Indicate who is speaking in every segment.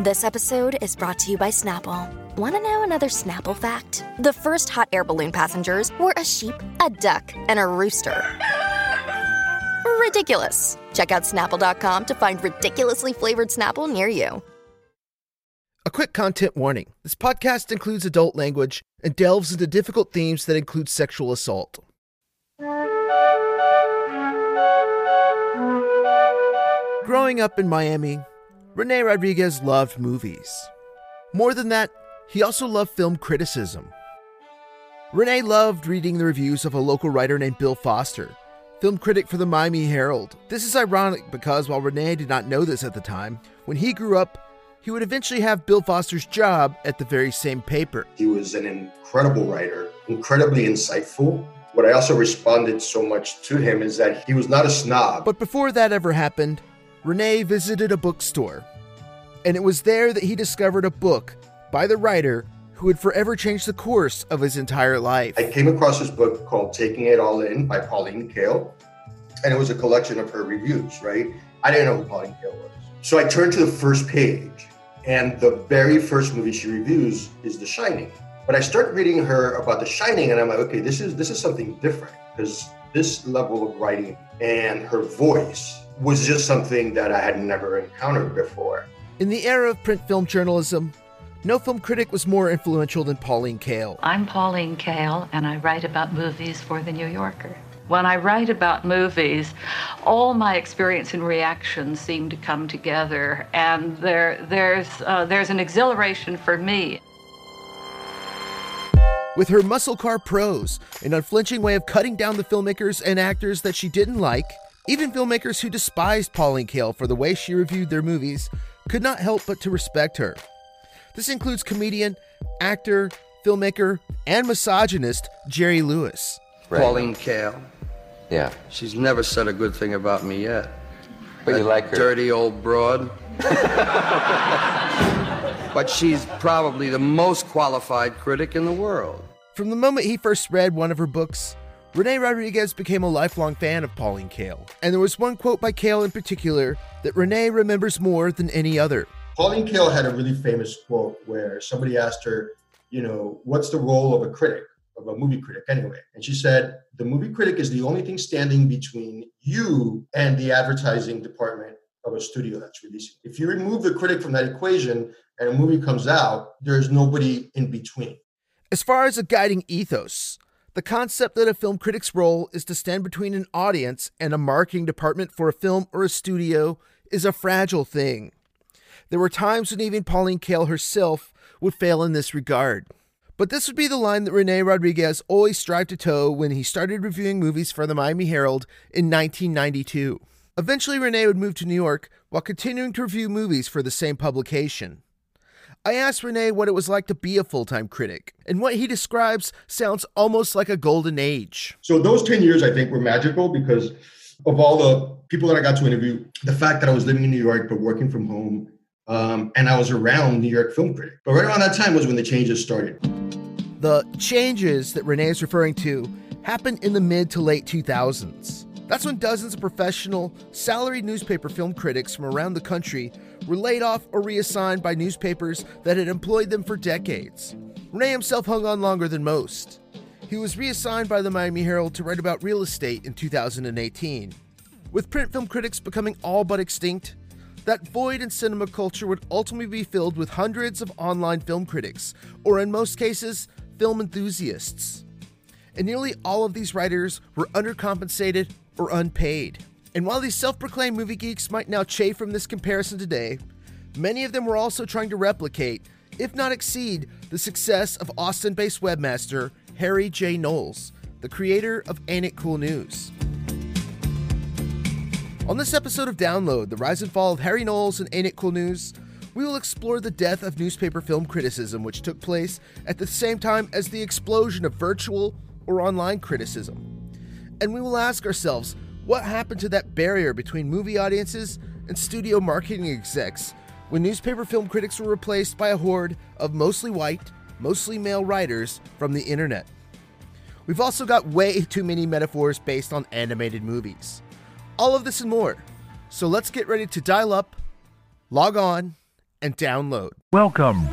Speaker 1: This episode is brought to you by Snapple. Want to know another Snapple fact? The first hot air balloon passengers were a sheep, a duck, and a rooster. Ridiculous. Check out snapple.com to find ridiculously flavored Snapple near you.
Speaker 2: A quick content warning this podcast includes adult language and delves into difficult themes that include sexual assault. Growing up in Miami, Rene Rodriguez loved movies. More than that, he also loved film criticism. Rene loved reading the reviews of a local writer named Bill Foster, film critic for the Miami Herald. This is ironic because while Rene did not know this at the time, when he grew up, he would eventually have Bill Foster's job at the very same paper.
Speaker 3: He was an incredible writer, incredibly insightful. What I also responded so much to him is that he was not a snob.
Speaker 2: But before that ever happened, Rene visited a bookstore, and it was there that he discovered a book by the writer who would forever change the course of his entire life.
Speaker 3: I came across this book called Taking It All In by Pauline Kael, and it was a collection of her reviews, right? I didn't know who Pauline Kael was. So I turned to the first page, and the very first movie she reviews is The Shining. But I start reading her about The Shining, and I'm like, okay, this is this is something different because this level of writing and her voice was just something that I had never encountered before.
Speaker 2: In the era of print film journalism, no film critic was more influential than Pauline Kael.
Speaker 4: I'm Pauline Kael, and I write about movies for The New Yorker. When I write about movies, all my experience and reactions seem to come together, and there, there's, uh, there's an exhilaration for me.
Speaker 2: With her muscle car prose, an unflinching way of cutting down the filmmakers and actors that she didn't like, even filmmakers who despised Pauline Kael for the way she reviewed their movies could not help but to respect her. This includes comedian, actor, filmmaker, and misogynist Jerry Lewis.
Speaker 5: Right.
Speaker 6: Pauline Kael.
Speaker 5: Yeah.
Speaker 6: She's never said a good thing about me yet.
Speaker 5: But you like her.
Speaker 6: Dirty old broad. but she's probably the most qualified critic in the world.
Speaker 2: From the moment he first read one of her books, Rene Rodriguez became a lifelong fan of Pauline Kael. And there was one quote by Kael in particular that Rene remembers more than any other.
Speaker 3: Pauline Kael had a really famous quote where somebody asked her, you know, what's the role of a critic, of a movie critic anyway? And she said, the movie critic is the only thing standing between you and the advertising department of a studio that's releasing. If you remove the critic from that equation and a movie comes out, there's nobody in between.
Speaker 2: As far as a guiding ethos, the concept that a film critic's role is to stand between an audience and a marketing department for a film or a studio is a fragile thing. There were times when even Pauline Kael herself would fail in this regard. But this would be the line that Rene Rodriguez always strived to toe when he started reviewing movies for the Miami Herald in 1992. Eventually, Rene would move to New York while continuing to review movies for the same publication. I asked Rene what it was like to be a full time critic, and what he describes sounds almost like a golden age.
Speaker 3: So those 10 years, I think, were magical because of all the people that I got to interview, the fact that I was living in New York but working from home, um, and I was around New York film critic. But right around that time was when the changes started.
Speaker 2: The changes that Rene is referring to happened in the mid to late 2000s. That's when dozens of professional, salaried newspaper film critics from around the country were laid off or reassigned by newspapers that had employed them for decades. Rene himself hung on longer than most. He was reassigned by the Miami Herald to write about real estate in 2018. With print film critics becoming all but extinct, that void in cinema culture would ultimately be filled with hundreds of online film critics, or in most cases, film enthusiasts. And nearly all of these writers were undercompensated or unpaid. And while these self proclaimed movie geeks might now chafe from this comparison today, many of them were also trying to replicate, if not exceed, the success of Austin based webmaster Harry J. Knowles, the creator of Ain't It Cool News. On this episode of Download, the rise and fall of Harry Knowles and Ain't It Cool News, we will explore the death of newspaper film criticism, which took place at the same time as the explosion of virtual or online criticism. And we will ask ourselves what happened to that barrier between movie audiences and studio marketing execs when newspaper film critics were replaced by a horde of mostly white, mostly male writers from the internet. We've also got way too many metaphors based on animated movies. All of this and more. So let's get ready to dial up, log on, and download.
Speaker 5: Welcome.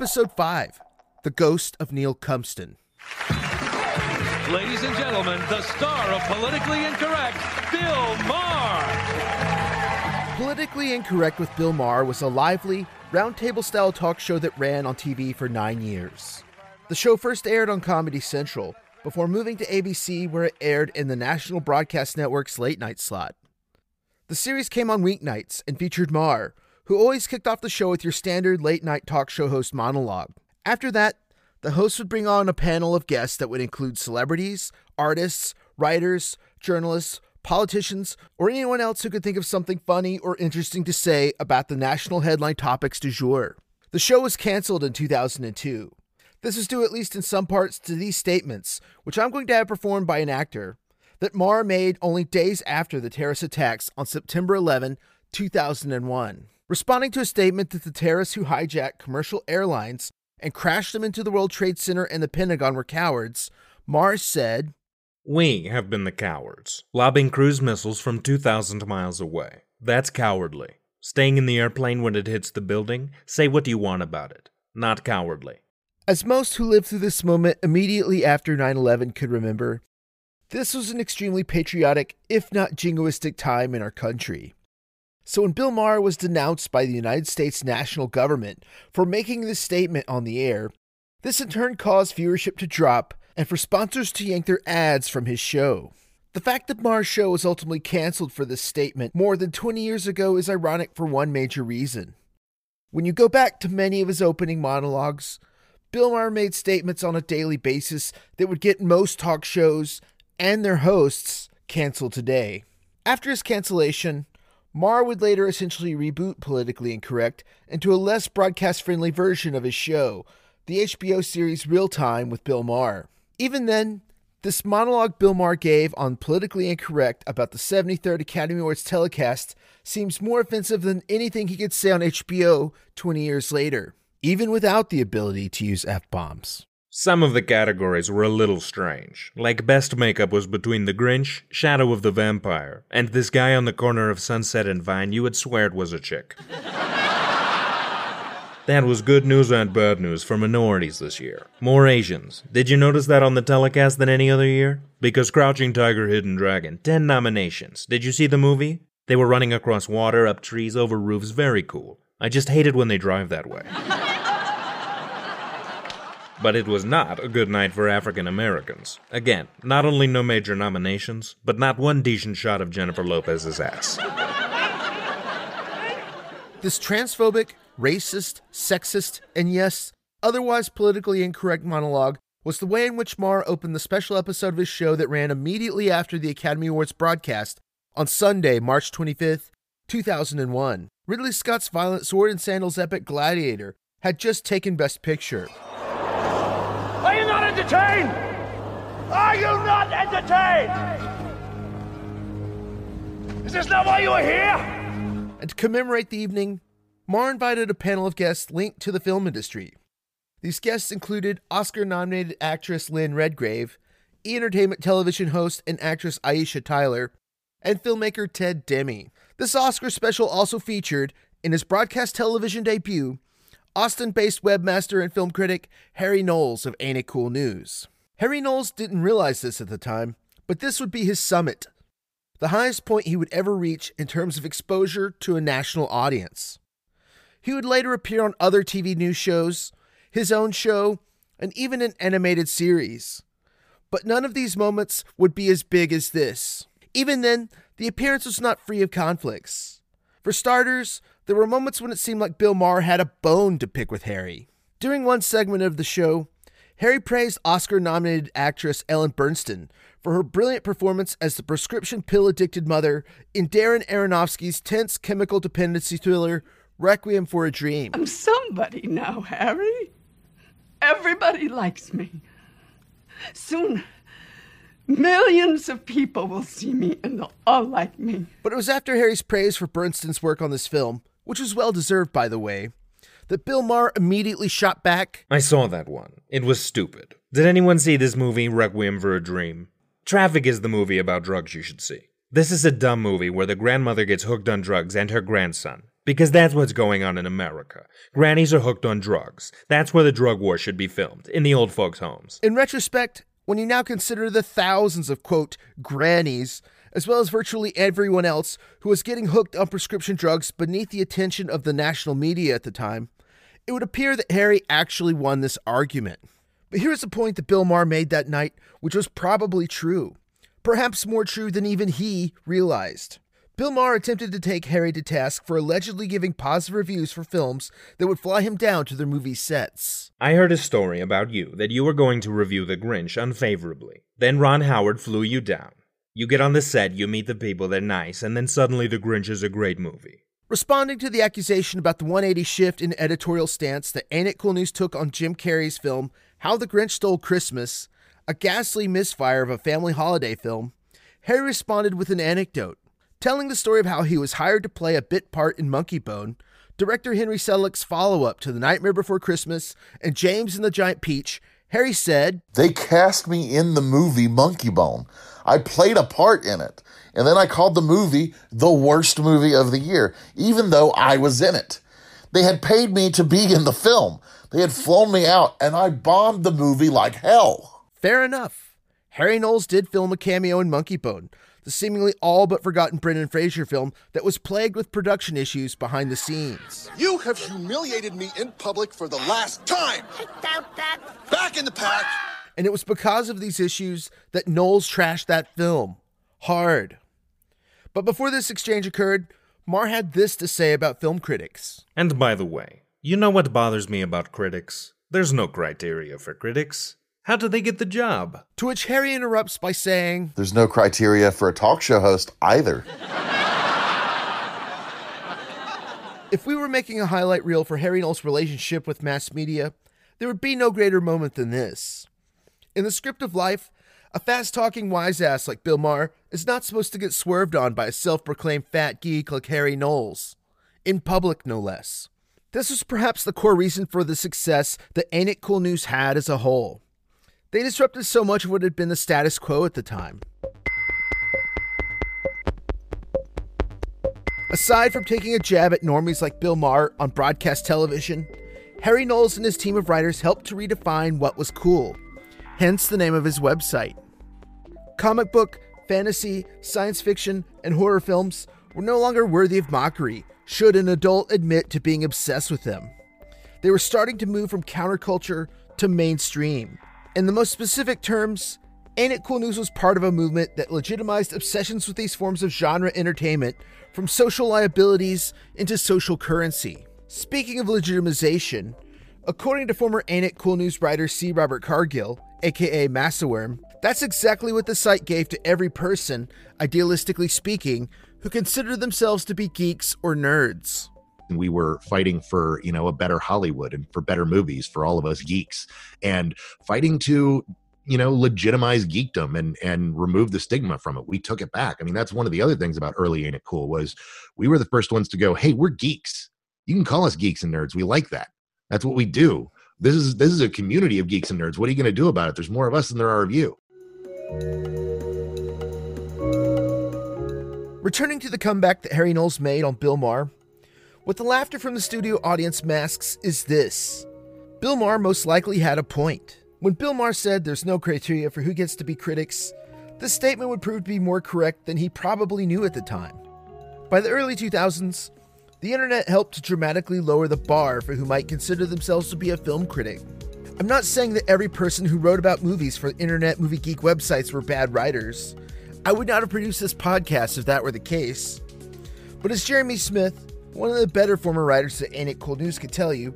Speaker 2: Episode 5 The Ghost of Neill Cumpston.
Speaker 7: Ladies and gentlemen, the star of Politically Incorrect, Bill Maher.
Speaker 2: Politically Incorrect with Bill Maher was a lively, roundtable style talk show that ran on TV for nine years. The show first aired on Comedy Central before moving to ABC, where it aired in the National Broadcast Network's late night slot. The series came on weeknights and featured Maher, who always kicked off the show with your standard late night talk show host monologue. After that, the host would bring on a panel of guests that would include celebrities, artists, writers, journalists, politicians, or anyone else who could think of something funny or interesting to say about the national headline topics du jour. The show was canceled in 2002. This is due, at least in some parts, to these statements, which I'm going to have performed by an actor, that Maher made only days after the terrorist attacks on September 11, 2001. Responding to a statement that the terrorists who hijacked commercial airlines and crashed them into the World Trade Center and the Pentagon were cowards, Maher said,
Speaker 8: We have been the cowards, lobbing cruise missiles from 2,000 miles away. That's cowardly. Staying in the airplane when it hits the building, say what you want about it. Not cowardly.
Speaker 2: As most who lived through this moment immediately after 9 11 could remember, this was an extremely patriotic, if not jingoistic, time in our country. So when Bill Maher was denounced by the United States national government for making this statement on the air, this in turn caused viewership to drop and for sponsors to yank their ads from his show. The fact that Maher's show was ultimately canceled for this statement more than 20 years ago is ironic for one major reason. When you go back to many of his opening monologues, Bill Maher made statements on a daily basis that would get most talk shows and their hosts canceled today. After his cancellation, Maher would later essentially reboot Politically Incorrect into a less broadcast friendly version of his show, the HBO series Real Time with Bill Maher. Even then, this monologue Bill Maher gave on Politically Incorrect about the 73rd Academy Awards telecast seems more offensive than anything he could say on HBO 20 years later, even without the ability to use F bombs.
Speaker 8: Some of the categories were a little strange, like best makeup was between The Grinch, Shadow of the Vampire, and this guy on the corner of Sunset and Vine you would swear it was a chick. that was good news and bad news for minorities this year. More Asians. Did you notice that on the telecast than any other year? Because Crouching Tiger, Hidden Dragon, 10 nominations. Did you see the movie? They were running across water, up trees, over roofs, very cool. I just hate it when they drive that way. But it was not a good night for African Americans. Again, not only no major nominations, but not one decent shot of Jennifer Lopez's ass.
Speaker 2: This transphobic, racist, sexist, and yes, otherwise politically incorrect monologue was the way in which Maher opened the special episode of his show that ran immediately after the Academy Awards broadcast on Sunday, March 25th, 2001. Ridley Scott's violent sword and sandals epic Gladiator had just taken Best Picture.
Speaker 5: Entertained? Are you not entertained? Is this not why you are here?
Speaker 2: And to commemorate the evening, Maher invited a panel of guests linked to the film industry. These guests included Oscar nominated actress Lynn Redgrave, E Entertainment television host and actress Aisha Tyler, and filmmaker Ted Demme. This Oscar special also featured, in his broadcast television debut, Austin based webmaster and film critic Harry Knowles of Ain't It Cool News. Harry Knowles didn't realize this at the time, but this would be his summit, the highest point he would ever reach in terms of exposure to a national audience. He would later appear on other TV news shows, his own show, and even an animated series. But none of these moments would be as big as this. Even then, the appearance was not free of conflicts. For starters, there were moments when it seemed like Bill Maher had a bone to pick with Harry. During one segment of the show, Harry praised Oscar nominated actress Ellen Burstyn for her brilliant performance as the prescription pill addicted mother in Darren Aronofsky's tense chemical dependency thriller Requiem for a Dream.
Speaker 9: I'm somebody now, Harry. Everybody likes me. Soon, millions of people will see me and they'll all like me.
Speaker 2: But it was after Harry's praise for Burstyn's work on this film, which was well deserved by the way, that Bill Maher immediately shot back,
Speaker 8: I saw that one. It was stupid. Did anyone see this movie, Requiem for a Dream? Traffic is the movie about drugs you should see. This is a dumb movie where the grandmother gets hooked on drugs and her grandson. Because that's what's going on in America. Grannies are hooked on drugs. That's where the drug war should be filmed, in the old folks' homes.
Speaker 2: In retrospect, when you now consider the thousands of, quote, grannies, as well as virtually everyone else who was getting hooked on prescription drugs beneath the attention of the national media at the time, it would appear that Harry actually won this argument. But here's a point that Bill Maher made that night, which was probably true. Perhaps more true than even he realized. Bill Maher attempted to take Harry to task for allegedly giving positive reviews for films that would fly him down to their movie sets.
Speaker 8: I heard a story about you that you were going to review The Grinch unfavorably. Then Ron Howard flew you down. You get on the set, you meet the people, they're nice, and then suddenly The Grinch is a great movie.
Speaker 2: Responding to the accusation about the 180 shift in editorial stance that Ain't It Cool News took on Jim Carrey's film How the Grinch Stole Christmas, a ghastly misfire of a family holiday film, Harry responded with an anecdote telling the story of how he was hired to play a bit part in Monkey Bone, director Henry Selick's follow up to The Nightmare Before Christmas and James and the Giant Peach, Harry said,
Speaker 10: They cast me in the movie Monkey Bone. I played a part in it. And then I called the movie the worst movie of the year, even though I was in it. They had paid me to be in the film. They had flown me out, and I bombed the movie like hell.
Speaker 2: Fair enough. Harry Knowles did film a cameo in Monkey Bone, the seemingly all but forgotten Brendan Fraser film that was plagued with production issues behind the scenes.
Speaker 11: You have humiliated me in public for the last time.
Speaker 12: I doubt that.
Speaker 11: Back in the pack.
Speaker 2: And it was because of these issues that Knowles trashed that film. Hard. But before this exchange occurred, Maher had this to say about film critics.
Speaker 8: And by the way, you know what bothers me about critics? There's no criteria for critics. How do they get the job?
Speaker 2: To which Harry interrupts by saying,
Speaker 10: There's no criteria for a talk show host either.
Speaker 2: If we were making a highlight reel for Harry Knowles' relationship with mass media, there would be no greater moment than this. In the script of life, a fast talking wise ass like Bill Maher is not supposed to get swerved on by a self proclaimed fat geek like Harry Knowles. In public, no less. This was perhaps the core reason for the success that Ain't It Cool News had as a whole. They disrupted so much of what had been the status quo at the time. Aside from taking a jab at normies like Bill Maher on broadcast television, Harry Knowles and his team of writers helped to redefine what was cool, hence the name of his website. Comic book, fantasy, science fiction, and horror films were no longer worthy of mockery, should an adult admit to being obsessed with them. They were starting to move from counterculture to mainstream. In the most specific terms, Ain't It Cool News was part of a movement that legitimized obsessions with these forms of genre entertainment from social liabilities into social currency. Speaking of legitimization, according to former Ain't It Cool News writer C. Robert Cargill, aka Massawyrm, that's exactly what the site gave to every person, idealistically speaking, who considered themselves to be geeks or nerds.
Speaker 13: We were fighting for you know a better hollywood and for better movies for all of us geeks and fighting to you know legitimize geekdom and and remove the stigma from it. We took it back. I mean that's one of the other things about early ain't it cool was we were the first ones to go hey we're geeks. You can call us geeks and nerds. We like that. That's what we do this is this is a community of geeks and nerds what are you going to do about it there's more of us than there are of you
Speaker 2: returning to the comeback that harry knowles made on bill maher what the laughter from the studio audience masks is this Bill Maher most likely had a point. When Bill Maher said there's no criteria for who gets to be critics, this statement would prove to be more correct than he probably knew at the time. By the early 2000s, the internet helped to dramatically lower the bar for who might consider themselves to be a film critic. I'm not saying that every person who wrote about movies for internet movie geek websites were bad writers. I would not have produced this podcast if that were the case. But as Jeremy Smith, one of the better former writers at Ain't It News could tell you,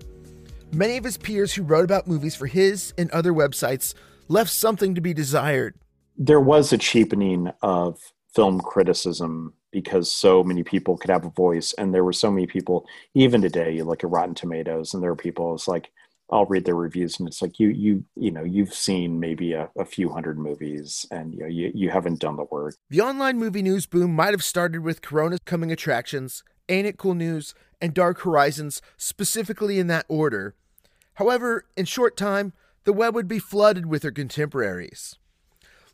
Speaker 2: many of his peers who wrote about movies for his and other websites left something to be desired.
Speaker 14: There was a cheapening of film criticism because so many people could have a voice, and there were so many people. Even today, you look at Rotten Tomatoes, and there are people. It's like I'll read their reviews, and it's like you you you know you've seen maybe a, a few hundred movies, and you, know, you you haven't done the work.
Speaker 2: The online movie news boom might have started with Corona's coming attractions Ain't It Cool News, and Dark Horizons specifically in that order. However, in short time, the web would be flooded with her contemporaries.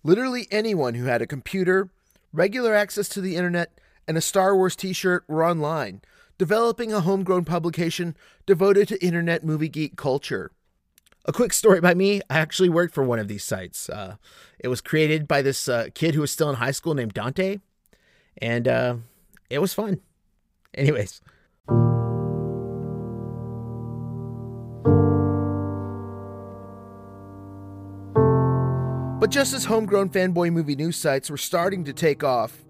Speaker 2: Literally anyone who had a computer, regular access to the internet, and a Star Wars t shirt were online, developing a homegrown publication devoted to internet movie geek culture. A quick story by me I actually worked for one of these sites. Uh, it was created by this uh, kid who was still in high school named Dante, and uh, it was fun. Anyways. But just as homegrown fanboy movie news sites were starting to take off,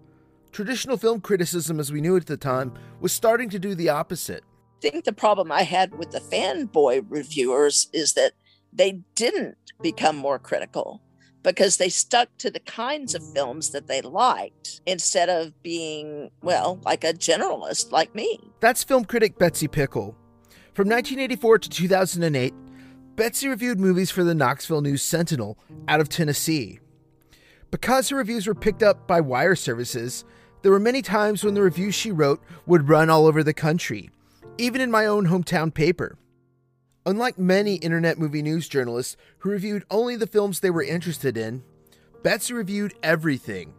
Speaker 2: traditional film criticism as we knew it at the time was starting to do the opposite.
Speaker 12: I think the problem I had with the fanboy reviewers is that they didn't become more critical because they stuck to the kinds of films that they liked instead of being, well, like a generalist like me.
Speaker 2: That's film critic Betsy Pickle. From 1984 to 2008, Betsy reviewed movies for the Knoxville News Sentinel out of Tennessee. Because her reviews were picked up by wire services, there were many times when the reviews she wrote would run all over the country, even in my own hometown paper. Unlike many internet movie news journalists who reviewed only the films they were interested in, Betsy reviewed everything.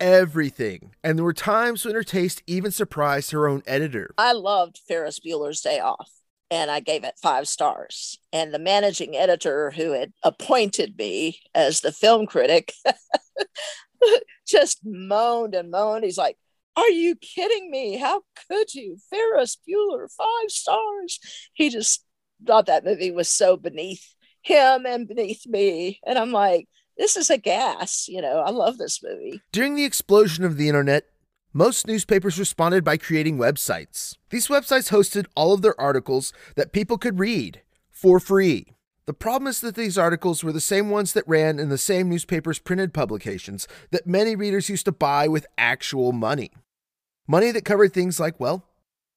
Speaker 2: Everything. And there were times when her taste even surprised her own editor.
Speaker 12: I loved Ferris Bueller's Day Off and I gave it five stars. And the managing editor who had appointed me as the film critic just moaned and moaned. He's like, Are you kidding me? How could you? Ferris Bueller, five stars. He just thought that movie was so beneath him and beneath me. And I'm like, this is a gas. You know, I love this movie.
Speaker 2: During the explosion of the internet, most newspapers responded by creating websites. These websites hosted all of their articles that people could read for free. The problem is that these articles were the same ones that ran in the same newspaper's printed publications that many readers used to buy with actual money. Money that covered things like, well,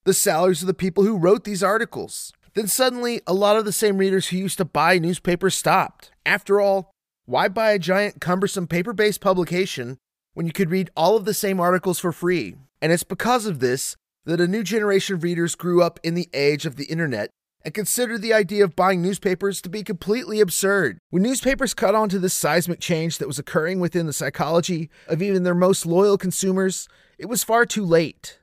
Speaker 2: the salaries of the people who wrote these articles. Then suddenly, a lot of the same readers who used to buy newspapers stopped. After all, why buy a giant, cumbersome paper based publication when you could read all of the same articles for free. And it's because of this that a new generation of readers grew up in the age of the internet and considered the idea of buying newspapers to be completely absurd. When newspapers caught on to this seismic change that was occurring within the psychology of even their most loyal consumers, it was far too late.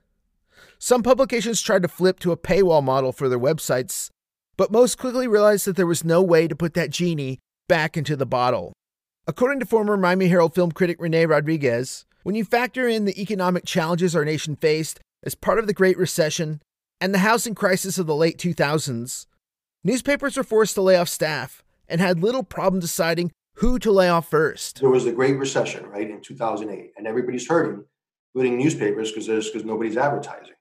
Speaker 2: Some publications tried to flip to a paywall model for their websites, but most quickly realized that there was no way to put that genie back into the bottle. According to former Miami Herald film critic Rene Rodriguez, when you factor in the economic challenges our nation faced as part of the Great Recession and the housing crisis of the late 2000s, newspapers were forced to lay off staff and had little problem deciding who to lay off first.
Speaker 3: There was the Great Recession, right, in 2008, and everybody's hurting, including newspapers, because because nobody's advertising.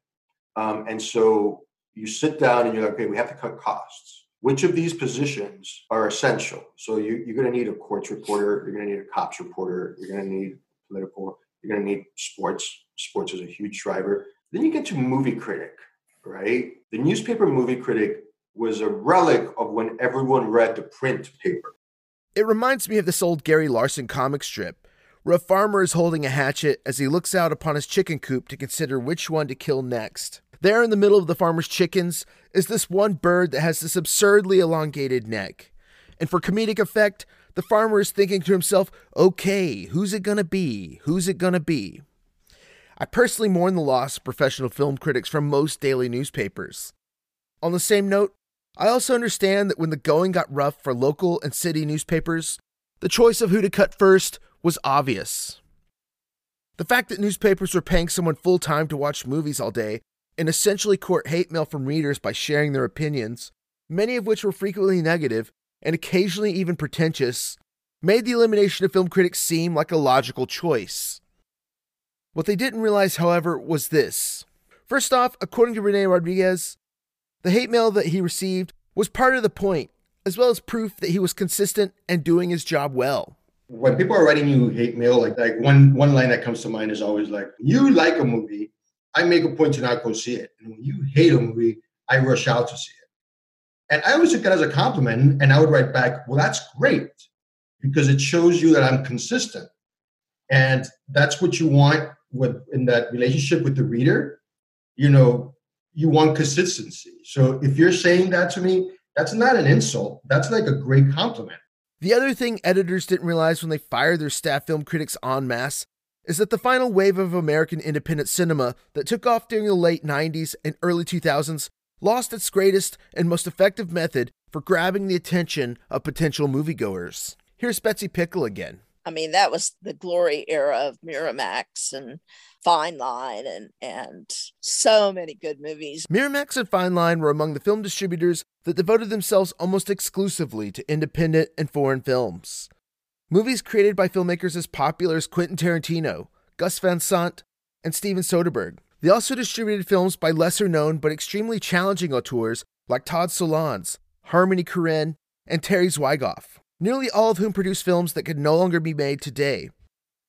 Speaker 3: Um, and so you sit down and you're like, okay, we have to cut costs which of these positions are essential? So you, you're going to need a courts reporter, you're going to need a cops reporter, you're going to need political, you're going to need sports. Sports is a huge driver. Then you get to movie critic, right? The newspaper movie critic was a relic of when everyone read the print paper.
Speaker 2: It reminds me of this old Gary Larson comic strip where a farmer is holding a hatchet as he looks out upon his chicken coop to consider which one to kill next. There in the middle of the farmer's chickens is this one bird that has this absurdly elongated neck. And for comedic effect, the farmer is thinking to himself, okay, who's it gonna be? Who's it gonna be? I personally mourn the loss of professional film critics from most daily newspapers. On the same note, I also understand that when the going got rough for local and city newspapers, the choice of who to cut first was obvious. The fact that newspapers were paying someone full time to watch movies all day and essentially court hate mail from readers by sharing their opinions, many of which were frequently negative and occasionally even pretentious, made the elimination of film critics seem like a logical choice. What they didn't realize, however, was this. First off, according to Rene Rodriguez, the hate mail that he received was part of the point, as well as proof that he was consistent and doing his job well.
Speaker 3: When people are writing you hate mail, like like one one line that comes to mind is always like, "You like a movie, I make a point to not go see it. And when you hate a movie, I rush out to see it. And I always took that as a compliment, and I would write back, "Well, that's great because it shows you that I'm consistent." And that's what you want with in that relationship with the reader. You know, you want consistency. So if you're saying that to me, that's not an insult. That's like a great compliment.
Speaker 2: The other thing editors didn't realize when they fired their staff film critics en masse is that the final wave of American independent cinema that took off during the late 90s and early 2000s lost its greatest and most effective method for grabbing the attention of potential moviegoers. Here's Betsy Pickle again.
Speaker 12: I mean, that was the glory era of Miramax and Fine Line and and so many good movies.
Speaker 2: Miramax and Fine Line were among the film distributors that devoted themselves almost exclusively to independent and foreign films. Movies created by filmmakers as popular as Quentin Tarantino, Gus Van Sant, and Steven Soderbergh. They also distributed films by lesser known but extremely challenging auteurs like Todd Solondz, Harmony Korine, and Terry Zwigoff, nearly all of whom produced films that could no longer be made today,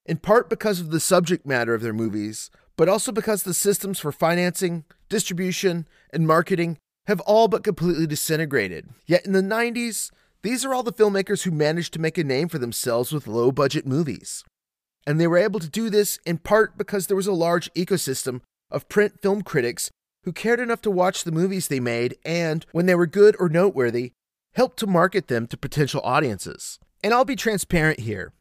Speaker 2: in part because of the subject matter of their movies, but also because the systems for financing, distribution, and marketing have all but completely disintegrated. Yet in the 90s, these are all the filmmakers who managed to make a name for themselves with low budget movies. And they were able to do this in part because there was a large ecosystem of print film critics who cared enough to watch the movies they made and, when they were good or noteworthy, helped to market them to potential audiences. And I'll be transparent here.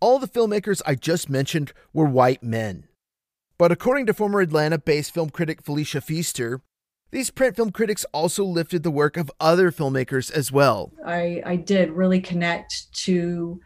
Speaker 2: All the filmmakers I just mentioned were white men. But according to former Atlanta based film critic Felicia Feaster, these print film critics also lifted the work of other filmmakers as well.
Speaker 15: I, I did really connect to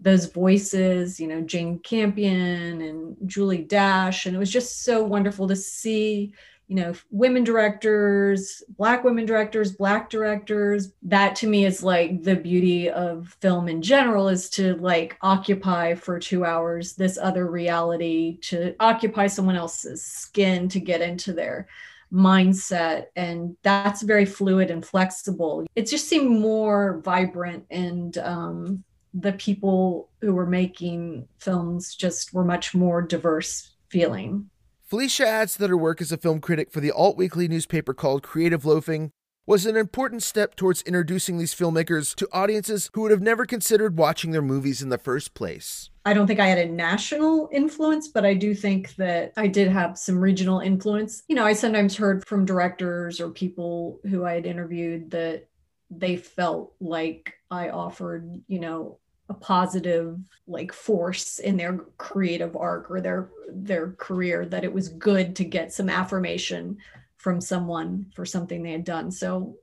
Speaker 15: those voices, you know, Jane Campion and Julie Dash. And it was just so wonderful to see, you know, women directors, Black women directors, Black directors. That to me is like the beauty of film in general is to like occupy for two hours this other reality, to occupy someone else's skin, to get into their mindset and that's very fluid and flexible it just seemed more vibrant and um, the people who were making films just were much more diverse feeling
Speaker 2: felicia adds that her work as a film critic for the alt weekly newspaper called creative loafing was an important step towards introducing these filmmakers to audiences who would have never considered watching their movies in the first place.
Speaker 15: I don't think I had a national influence, but I do think that I did have some regional influence. You know, I sometimes heard from directors or people who I had interviewed that they felt like I offered, you know, a positive like force in their creative arc or their their career that it was good to get some affirmation from someone for something they had done. So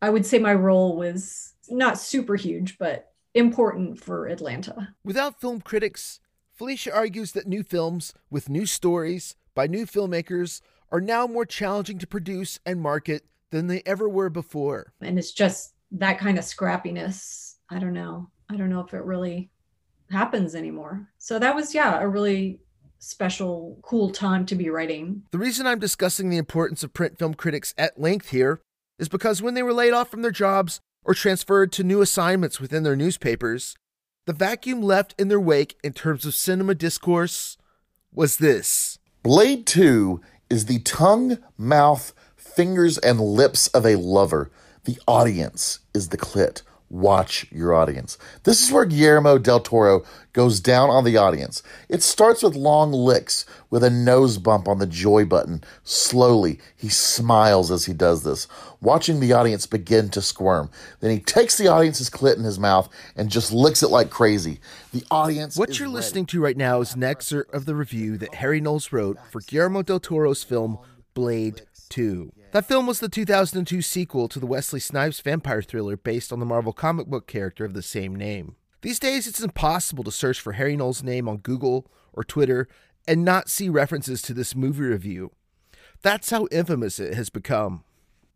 Speaker 15: I would say my role was not super huge, but important for Atlanta.
Speaker 2: Without film critics, Felicia argues that new films with new stories by new filmmakers are now more challenging to produce and market than they ever were before.
Speaker 15: And it's just that kind of scrappiness. I don't know. I don't know if it really happens anymore. So that was, yeah, a really special, cool time to be writing.
Speaker 2: The reason I'm discussing the importance of print film critics at length here is because when they were laid off from their jobs or transferred to new assignments within their newspapers, the vacuum left in their wake in terms of cinema discourse was this
Speaker 10: Blade 2 is the tongue, mouth, fingers, and lips of a lover. The audience is the clit watch your audience. This is where Guillermo del Toro goes down on the audience. It starts with long licks with a nose bump on the joy button. Slowly, he smiles as he does this, watching the audience begin to squirm. Then he takes the audience's clit in his mouth and just licks it like crazy. The audience.
Speaker 2: What you're
Speaker 10: ready.
Speaker 2: listening to right now is an excerpt of the review that Harry Knowles wrote for Guillermo del Toro's film Blade 2. That film was the 2002 sequel to the Wesley Snipes vampire thriller based on the Marvel comic book character of the same name. These days, it's impossible to search for Harry Knowles' name on Google or Twitter and not see references to this movie review. That's how infamous it has become.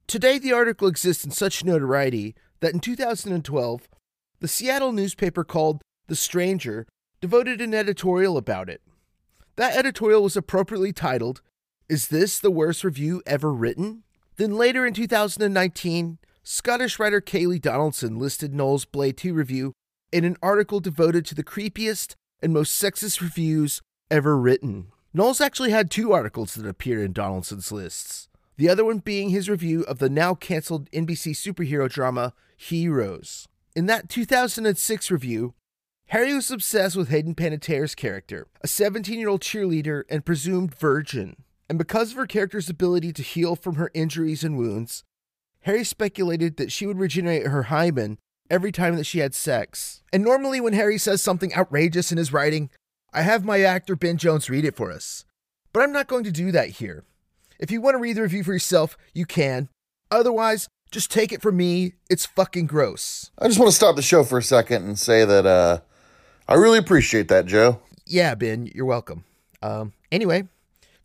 Speaker 2: Today, the article exists in such notoriety that in 2012, the Seattle newspaper called The Stranger devoted an editorial about it. That editorial was appropriately titled, Is This the Worst Review Ever Written? Then later in 2019, Scottish writer Kayleigh Donaldson listed Knowles' Blade 2 review in an article devoted to the creepiest and most sexist reviews ever written. Knowles actually had two articles that appeared in Donaldson's lists, the other one being his review of the now canceled NBC superhero drama Heroes. In that 2006 review, Harry was obsessed with Hayden Panettiere's character, a 17 year old cheerleader and presumed virgin. And because of her character's ability to heal from her injuries and wounds, Harry speculated that she would regenerate her hymen every time that she had sex. And normally, when Harry says something outrageous in his writing, I have my actor Ben Jones read it for us. But I'm not going to do that here. If you want to read the review for yourself, you can. Otherwise, just take it from me. It's fucking gross.
Speaker 10: I just want to stop the show for a second and say that uh, I really appreciate that, Joe.
Speaker 2: Yeah, Ben, you're welcome. Um, anyway,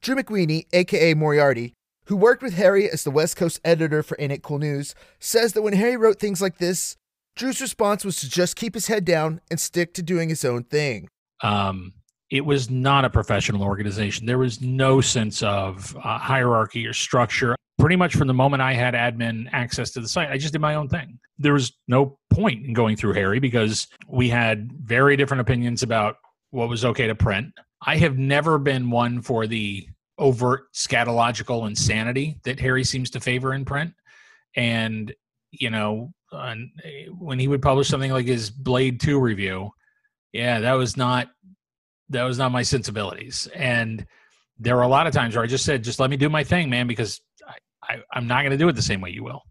Speaker 2: Drew McWeeny, aka Moriarty, who worked with Harry as the West Coast editor for Ain't It Cool News, says that when Harry wrote things like this, Drew's response was to just keep his head down and stick to doing his own thing.
Speaker 16: Um, it was not a professional organization. There was no sense of uh, hierarchy or structure. Pretty much from the moment I had admin access to the site, I just did my own thing. There was no point in going through Harry because we had very different opinions about what was okay to print. I have never been one for the overt scatological insanity that Harry seems to favor in print. And, you know, when he would publish something like his Blade 2 review, yeah, that was not that was not my sensibilities. And there were a lot of times where I just said, just let me do my thing, man, because I, I, I'm not going to do it the same way you will.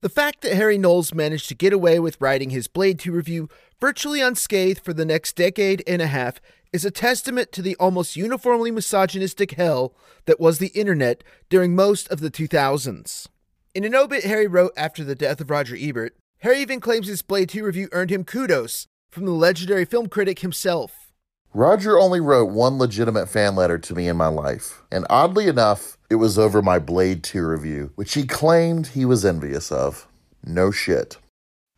Speaker 2: The fact that Harry Knowles managed to get away with writing his Blade 2 review virtually unscathed for the next decade and a half is a testament to the almost uniformly misogynistic hell that was the internet during most of the 2000s. In an obit Harry wrote after the death of Roger Ebert, Harry even claims his Blade 2 review earned him kudos from the legendary film critic himself.
Speaker 10: Roger only wrote one legitimate fan letter to me in my life, and oddly enough, it was over my Blade 2 review, which he claimed he was envious of. No shit.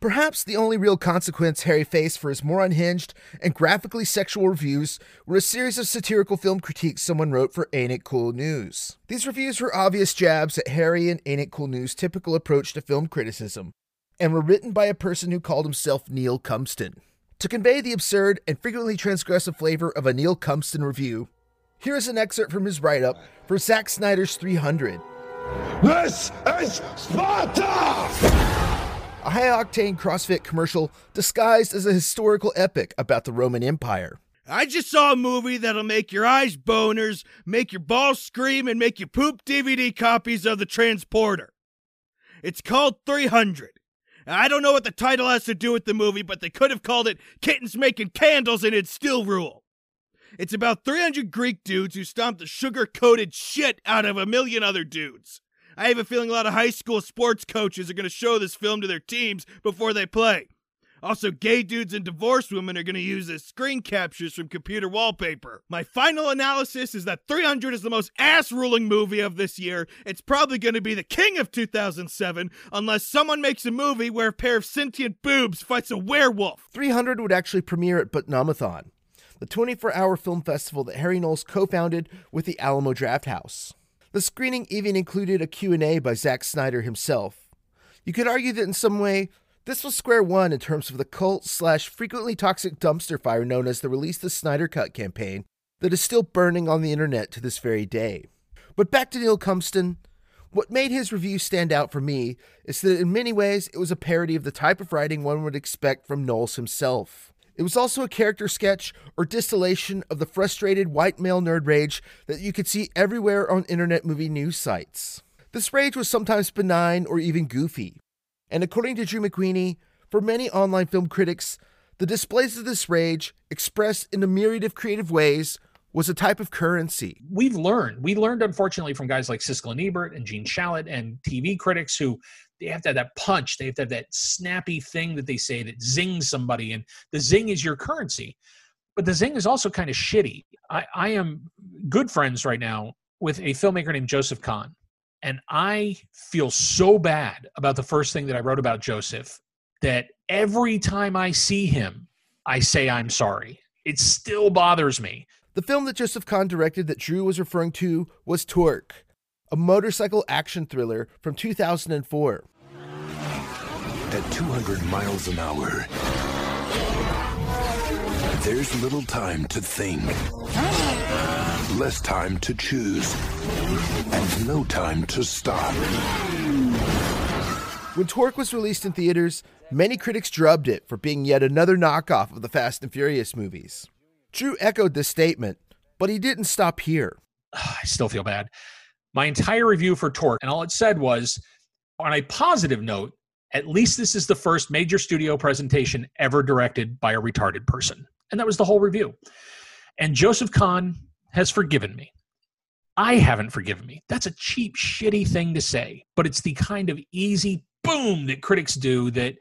Speaker 2: Perhaps the only real consequence Harry faced for his more unhinged and graphically sexual reviews were a series of satirical film critiques someone wrote for Ain't It Cool News. These reviews were obvious jabs at Harry and Ain't It Cool News' typical approach to film criticism, and were written by a person who called himself Neill Cumpston. To convey the absurd and frequently transgressive flavor of a Neill Cumpston review, here is an excerpt from his write up for Zack Snyder's 300.
Speaker 5: This is Sparta!
Speaker 2: A high octane CrossFit commercial disguised as a historical epic about the Roman Empire.
Speaker 17: I just saw a movie that'll make your eyes boners, make your balls scream, and make you poop DVD copies of The Transporter. It's called 300. I don't know what the title has to do with the movie, but they could have called it Kittens Making Candles and It'd Still Rule. It's about 300 Greek dudes who stomped the sugar coated shit out of a million other dudes. I have a feeling a lot of high school sports coaches are going to show this film to their teams before they play. Also, gay dudes and divorced women are going to use as screen captures from computer wallpaper. My final analysis is that 300 is the most ass ruling movie of this year. It's probably going to be the king of 2007 unless someone makes a movie where a pair of sentient boobs fights a werewolf.
Speaker 2: 300 would actually premiere at Butt-Numb-A-Thon, the 24 hour film festival that Harry Knowles co founded with the Alamo Drafthouse. The screening even included a Q&A by Zack Snyder himself. You could argue that in some way, this was square one in terms of the cult slash frequently toxic dumpster fire known as the Release the Snyder Cut campaign that is still burning on the internet to this very day. But back to Neill Cumpston. What made his review stand out for me is that in many ways it was a parody of the type of writing one would expect from Knowles himself. It was also a character sketch or distillation of the frustrated white male nerd rage that you could see everywhere on internet movie news sites. This rage was sometimes benign or even goofy, and according to Drew McWeeny, for many online film critics, the displays of this rage, expressed in a myriad of creative ways, was a type of currency.
Speaker 16: We've learned. We learned, unfortunately, from guys like Siskel and Ebert and Gene Shalit and TV critics who they have to have that punch. They have to have that snappy thing that they say that zings somebody, and the zing is your currency. But the zing is also kind of shitty. I, I am good friends right now with a filmmaker named Joseph Kahn. And I feel so bad about the first thing that I wrote about Joseph that every time I see him, I say I'm sorry. It still bothers me.
Speaker 2: The film that Joseph Kahn directed that Drew was referring to was Torque, a motorcycle action thriller from 2004.
Speaker 18: At 200 miles an hour, there's little time to think, less time to choose, and no time to stop.
Speaker 2: When Torque was released in theaters, many critics drubbed it for being yet another knockoff of the Fast and Furious movies. Drew echoed this statement, but he didn't stop here.
Speaker 16: I still feel bad. My entire review for Torque, and all it said was, on a positive note, at least this is the first major studio presentation ever directed by a retarded person. And that was the whole review. And Joseph Kahn has forgiven me. I haven't forgiven me. That's a cheap, shitty thing to say, but it's the kind of easy boom that critics do that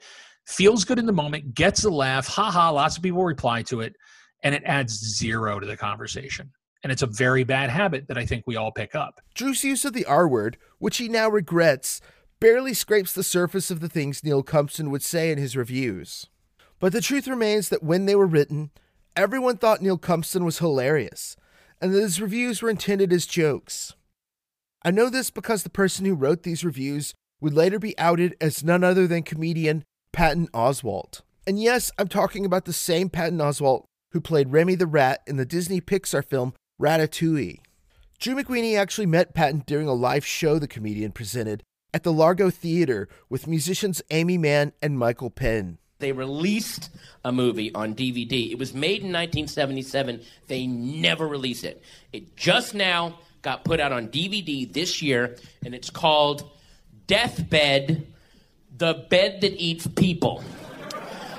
Speaker 16: feels good in the moment, gets a laugh, haha, lots of people reply to it, and it adds zero to the conversation. And it's a very bad habit that I think we all pick up.
Speaker 2: Drew's use of the R word, which he now regrets, barely scrapes the surface of the things Neill Cumpston would say in his reviews. But the truth remains that when they were written, everyone thought Neill Cumpston was hilarious, and that his reviews were intended as jokes. I know this because the person who wrote these reviews would later be outed as none other than comedian Patton Oswalt. And yes, I'm talking about the same Patton Oswalt who played Remy the Rat in the Disney Pixar film Ratatouille. Drew McWeeny actually met Patton during a live show the comedian presented at the Largo Theater with musicians Aimee Mann and Michael Penn.
Speaker 19: They released a movie on DVD. It was made in 1977. They never released it. It just now got put out on DVD this year, and it's called Deathbed The Bed That Eats People.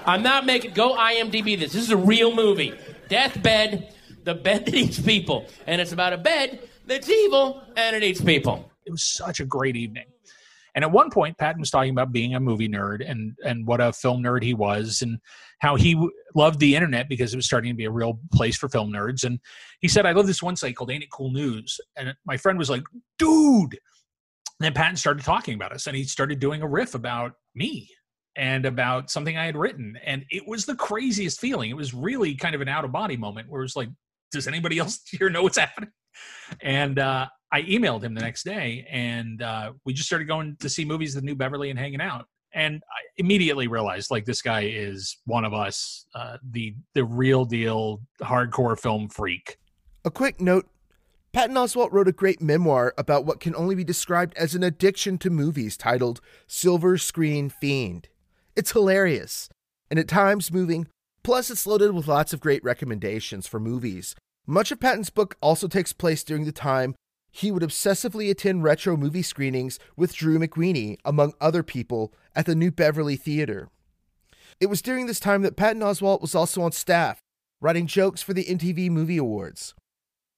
Speaker 19: I'm not making, go IMDb this. This is a real movie. Deathbed The Bed That Eats People. And it's about a bed that's evil and it eats people.
Speaker 16: It was such a great evening. And at one point, Patton was talking about being a movie nerd and and what a film nerd he was, and how he w- loved the internet because it was starting to be a real place for film nerds. And he said, "I love this one site called Ain't It Cool News." And my friend was like, "Dude!" And then Patton started talking about us, and he started doing a riff about me and about something I had written, and it was the craziest feeling. It was really kind of an out of body moment where it was like, "Does anybody else here know what's happening?" And uh, I emailed him the next day, and uh, we just started going to see movies at the New Beverly and hanging out. And I immediately realized, like, this guy is one of us, uh, the the real deal hardcore film freak.
Speaker 2: A quick note Patton Oswalt wrote a great memoir about what can only be described as an addiction to movies titled Silver Screen Fiend. It's hilarious, and at times moving, plus, it's loaded with lots of great recommendations for movies. Much of Patton's book also takes place during the time he would obsessively attend retro movie screenings with Drew McWeeny, among other people, at the New Beverly Theater. It was during this time that Patton Oswalt was also on staff, writing jokes for the MTV Movie Awards,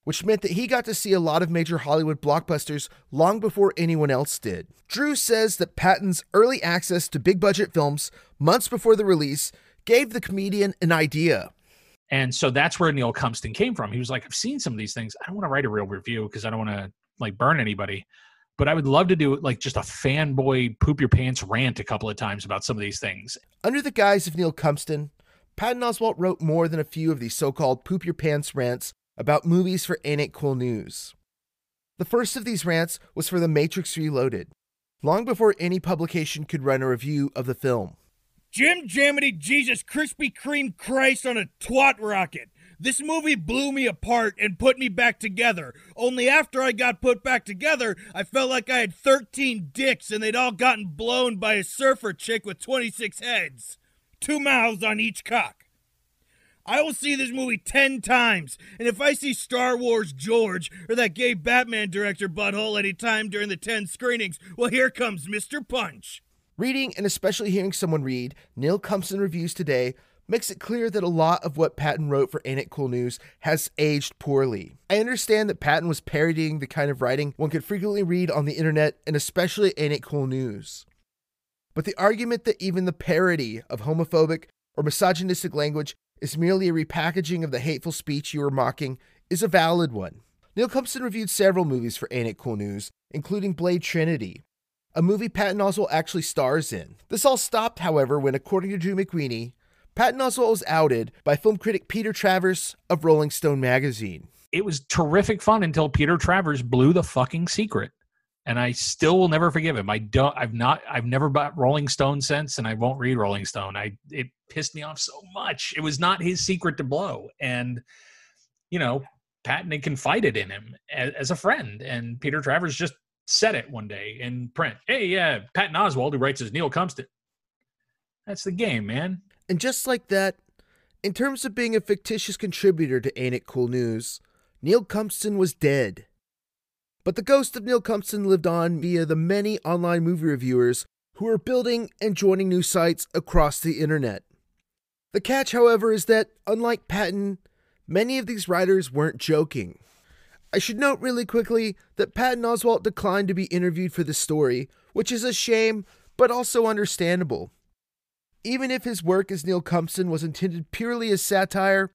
Speaker 2: which meant that he got to see a lot of major Hollywood blockbusters long before anyone else did. Drew says that Patton's early access to big budget films, months before the release, gave the comedian an idea.
Speaker 16: And so that's where Neill Cumpston came from. He was like, I've seen some of these things. I don't want to write a real review because I don't want to like burn anybody. But I would love to do like just a fanboy poop your pants rant a couple of times about some of these things.
Speaker 2: Under the guise of Neill Cumpston, Patton Oswalt wrote more than a few of these so called poop your pants rants about movies for Ain't It Cool News. The first of these rants was for The Matrix Reloaded, long before any publication could run a review of the film.
Speaker 17: Jim Jamity Jesus Krispy Kreme Christ on a twat rocket. This movie blew me apart and put me back together. Only after I got put back together, I felt like I had 13 dicks and they'd all gotten blown by a surfer chick with 26 heads. Two mouths on each cock. I will see this movie 10 times, and if I see Star Wars George or that gay Batman director butthole anytime during the 10 screenings, well, here comes Mr. Punch.
Speaker 2: Reading and especially hearing someone read Neill Cumpston reviews today makes it clear that a lot of what Patton wrote for Ain't It Cool News has aged poorly. I understand that Patton was parodying the kind of writing one could frequently read on the internet and especially Ain't It Cool News. But the argument that even the parody of homophobic or misogynistic language is merely a repackaging of the hateful speech you are mocking is a valid one. Neill Cumpston reviewed several movies for Ain't It Cool News, including Blade Trinity, a movie Patton Oswalt actually stars in. This all stopped, however, when, according to Drew McWeeny, Patton Oswalt was outed by film critic Peter Travers of Rolling Stone magazine.
Speaker 16: It was terrific fun until Peter Travers blew the fucking secret. And I still will never forgive him. I don't I've not I've never bought Rolling Stone since and I won't read Rolling Stone. I it pissed me off so much. It was not his secret to blow. And you know, Patton had confided in him as, as a friend. And Peter Travers just said it one day in print. Hey, yeah, Patton Oswalt, who writes as Neill Cumpston. That's the game, man.
Speaker 2: And just like that, in terms of being a fictitious contributor to Ain't It Cool News, Neill Cumpston was dead. But the ghost of Neill Cumpston lived on via the many online movie reviewers who are building and joining new sites across the internet. The catch, however, is that, unlike Patton, many of these writers weren't joking. I should note really quickly that Patton Oswalt declined to be interviewed for the story, which is a shame, but also understandable. Even if his work as Neill Cumpston was intended purely as satire,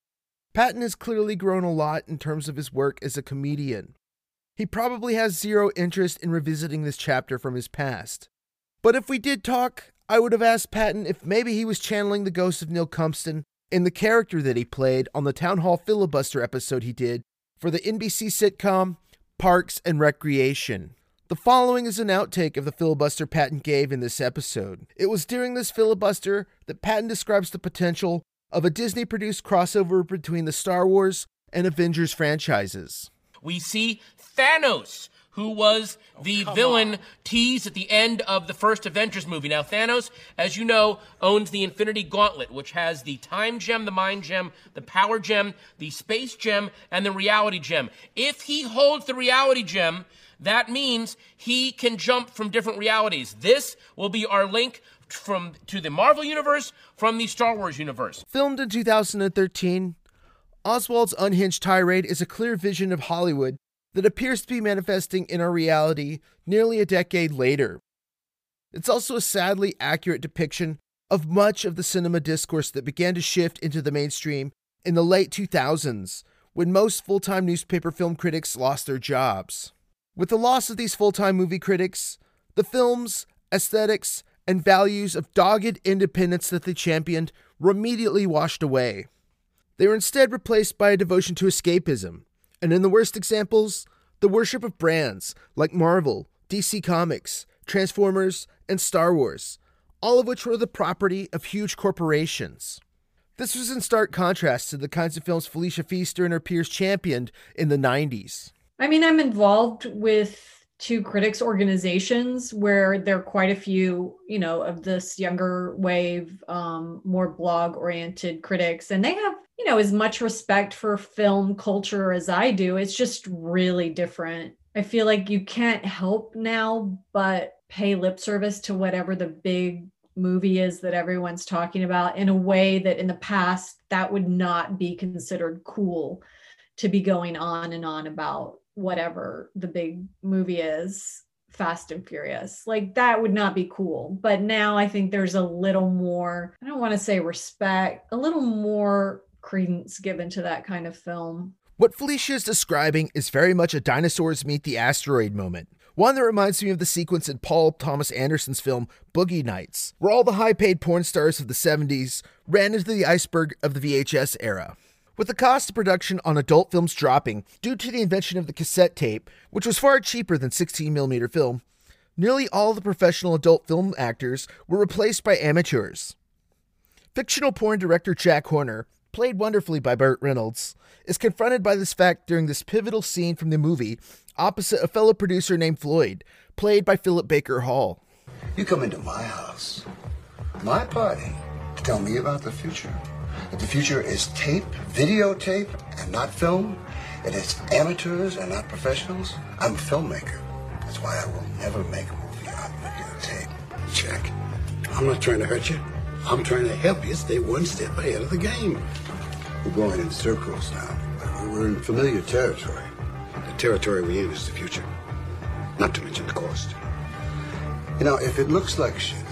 Speaker 2: Patton has clearly grown a lot in terms of his work as a comedian. He probably has zero interest in revisiting this chapter from his past. But if we did talk, I would have asked Patton if maybe he was channeling the ghost of Neill Cumpston in the character that he played on the Town Hall filibuster episode he did for the NBC sitcom Parks and Recreation. The following is an outtake of the filibuster Patton gave in this episode. It was during this filibuster that Patton describes the potential of a Disney produced crossover between the Star Wars and Avengers franchises.
Speaker 19: We see Thanos, who was oh, the villain teased at the end of the first Avengers movie. Now, Thanos, as you know, owns the Infinity Gauntlet, which has the Time Gem, the Mind Gem, the Power Gem, the Space Gem, and the Reality Gem. If he holds the Reality Gem, that means he can jump from different realities. This will be our link from to the Marvel universe from the Star Wars universe.
Speaker 2: Filmed in 2013, Oswalt's unhinged tirade is a clear vision of Hollywood that appears to be manifesting in our reality nearly a decade later. It's also a sadly accurate depiction of much of the cinema discourse that began to shift into the mainstream in the late 2000s when most full time newspaper film critics lost their jobs. With the loss of these full time movie critics, the films, aesthetics, and values of dogged independence that they championed were immediately washed away. They were instead replaced by a devotion to escapism, and in the worst examples, the worship of brands like Marvel, DC Comics, Transformers, and Star Wars, all of which were the property of huge corporations. This was in stark contrast to the kinds of films Felicia Feaster and her peers championed in the 90s.
Speaker 15: I mean, I'm involved with two critics organizations where there are quite a few, you know, of this younger wave, um, more blog oriented critics, and they have, you know, as much respect for film culture as I do. It's just really different. I feel like you can't help now but pay lip service to whatever the big movie is that everyone's talking about in a way that in the past that would not be considered cool to be going on and on about whatever the big movie is fast and furious. Like that would not be cool. But now i think there's a little more i don't want to say respect a little more credence given to that kind of film.
Speaker 2: What felicia is describing is very much a dinosaurs meet the asteroid moment. One that reminds me of the sequence in Paul Thomas Anderson's film Boogie Nights, where all the high paid porn stars of the 70s ran into the iceberg of the VHS era. With the cost of production on adult films dropping due to the invention of the cassette tape, which was far cheaper than 16mm film, nearly all the professional adult film actors were replaced by amateurs. Fictional porn director Jack Horner, played wonderfully by Burt Reynolds, is confronted by this fact during this pivotal scene from the movie opposite a fellow producer named Floyd, played by Philip Baker Hall.
Speaker 20: You come into my house, my party, to tell me about the future that the future is tape, videotape, and not film. It is amateurs and not professionals. I'm a filmmaker. That's why I will never make a movie on videotape. Check. I'm not trying to hurt you. I'm trying to help you stay one step ahead of the game. We're going in circles now. We're in familiar territory. The territory we're in is the future. Not to mention the cost. You know, if it looks like shit,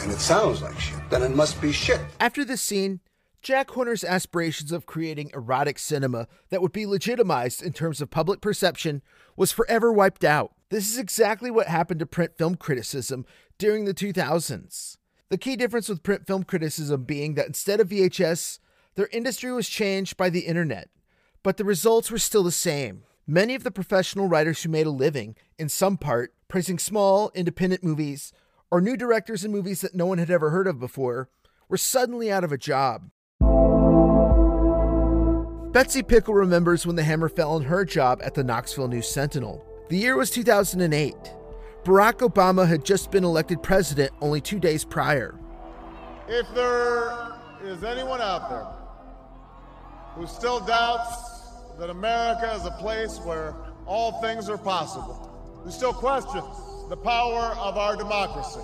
Speaker 20: and it sounds like shit, then it must be shit.
Speaker 2: After this scene, Jack Horner's aspirations of creating erotic cinema that would be legitimized in terms of public perception was forever wiped out. This is exactly what happened to print film criticism during the 2000s. The key difference with print film criticism being that instead of VHS, their industry was changed by the internet, but the results were still the same. Many of the professional writers who made a living, in some part, praising small, independent movies or new directors in movies that no one had ever heard of before were suddenly out of a job. Betsy Pickle remembers when the hammer fell on her job at the Knoxville News Sentinel. The year was 2008. Barack Obama had just been elected president only two days prior.
Speaker 21: If there is anyone out there who still doubts that America is a place where all things are possible. Who still questions the power of our democracy?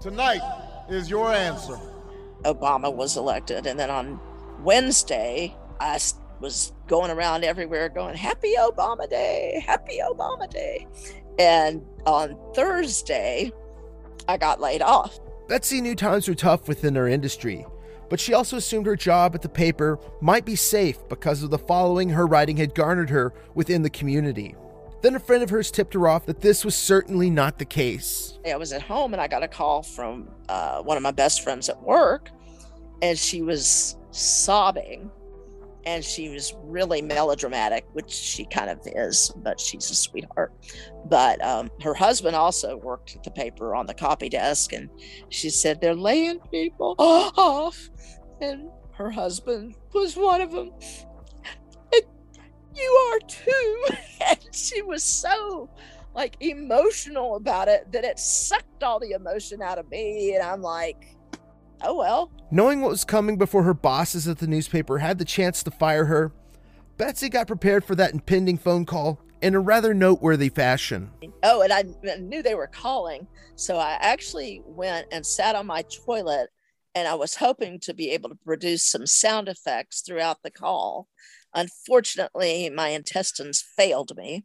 Speaker 21: Tonight is your answer.
Speaker 12: Obama was elected. And then on Wednesday, I was going around everywhere going, Happy Obama Day, Happy Obama Day. And on Thursday, I got laid off.
Speaker 2: Betsy knew times were tough within her industry, but she also assumed her job at the paper might be safe because of the following her writing had garnered her within the community. Then a friend of hers tipped her off that this was certainly not the case.
Speaker 12: I was at home and I got a call from uh, one of my best friends at work, and she was sobbing and she was really melodramatic, which she kind of is, but she's a sweetheart. But um, her husband also worked at the paper on the copy desk, and she said they're laying people off, and her husband was one of them. And you are too. and she was so like emotional about it that it sucked all the emotion out of me, and I'm like oh well.
Speaker 2: Knowing what was coming before her bosses at the newspaper had the chance to fire her, Betsy got prepared for that impending phone call in a rather noteworthy fashion.
Speaker 12: Oh, and I knew they were calling, so I actually went and sat on my toilet and I was hoping to be able to produce some sound effects throughout the call. Unfortunately, my intestines failed me.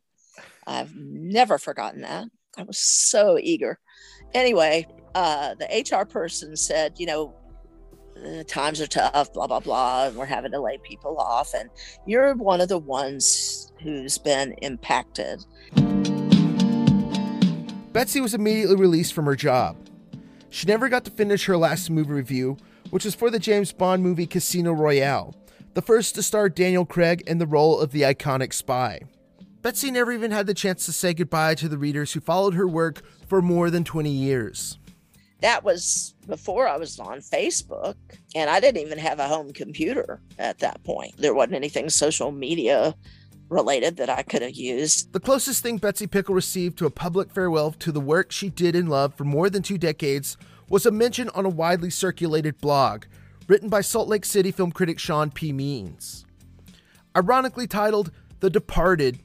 Speaker 12: I've never forgotten that. I was so eager. Anyway, uh, the HR person said, you know, uh, times are tough, blah, blah, blah, and we're having to lay people off. And you're one of the ones who's been impacted.
Speaker 2: Betsy was immediately released from her job. She never got to finish her last movie review, which was for the James Bond movie Casino Royale, the first to star Daniel Craig in the role of the iconic spy. Betsy never even had the chance to say goodbye to the readers who followed her work for more than 20 years
Speaker 12: that was before I was on Facebook, and I didn't even have a home computer at that point. There wasn't anything social media related that I could have used.
Speaker 2: The closest thing Betsy Pickle received to a public farewell to the work she did in love for more than two decades was a mention on a widely circulated blog written by Salt Lake City film critic Sean P. Means. Ironically titled The Departed,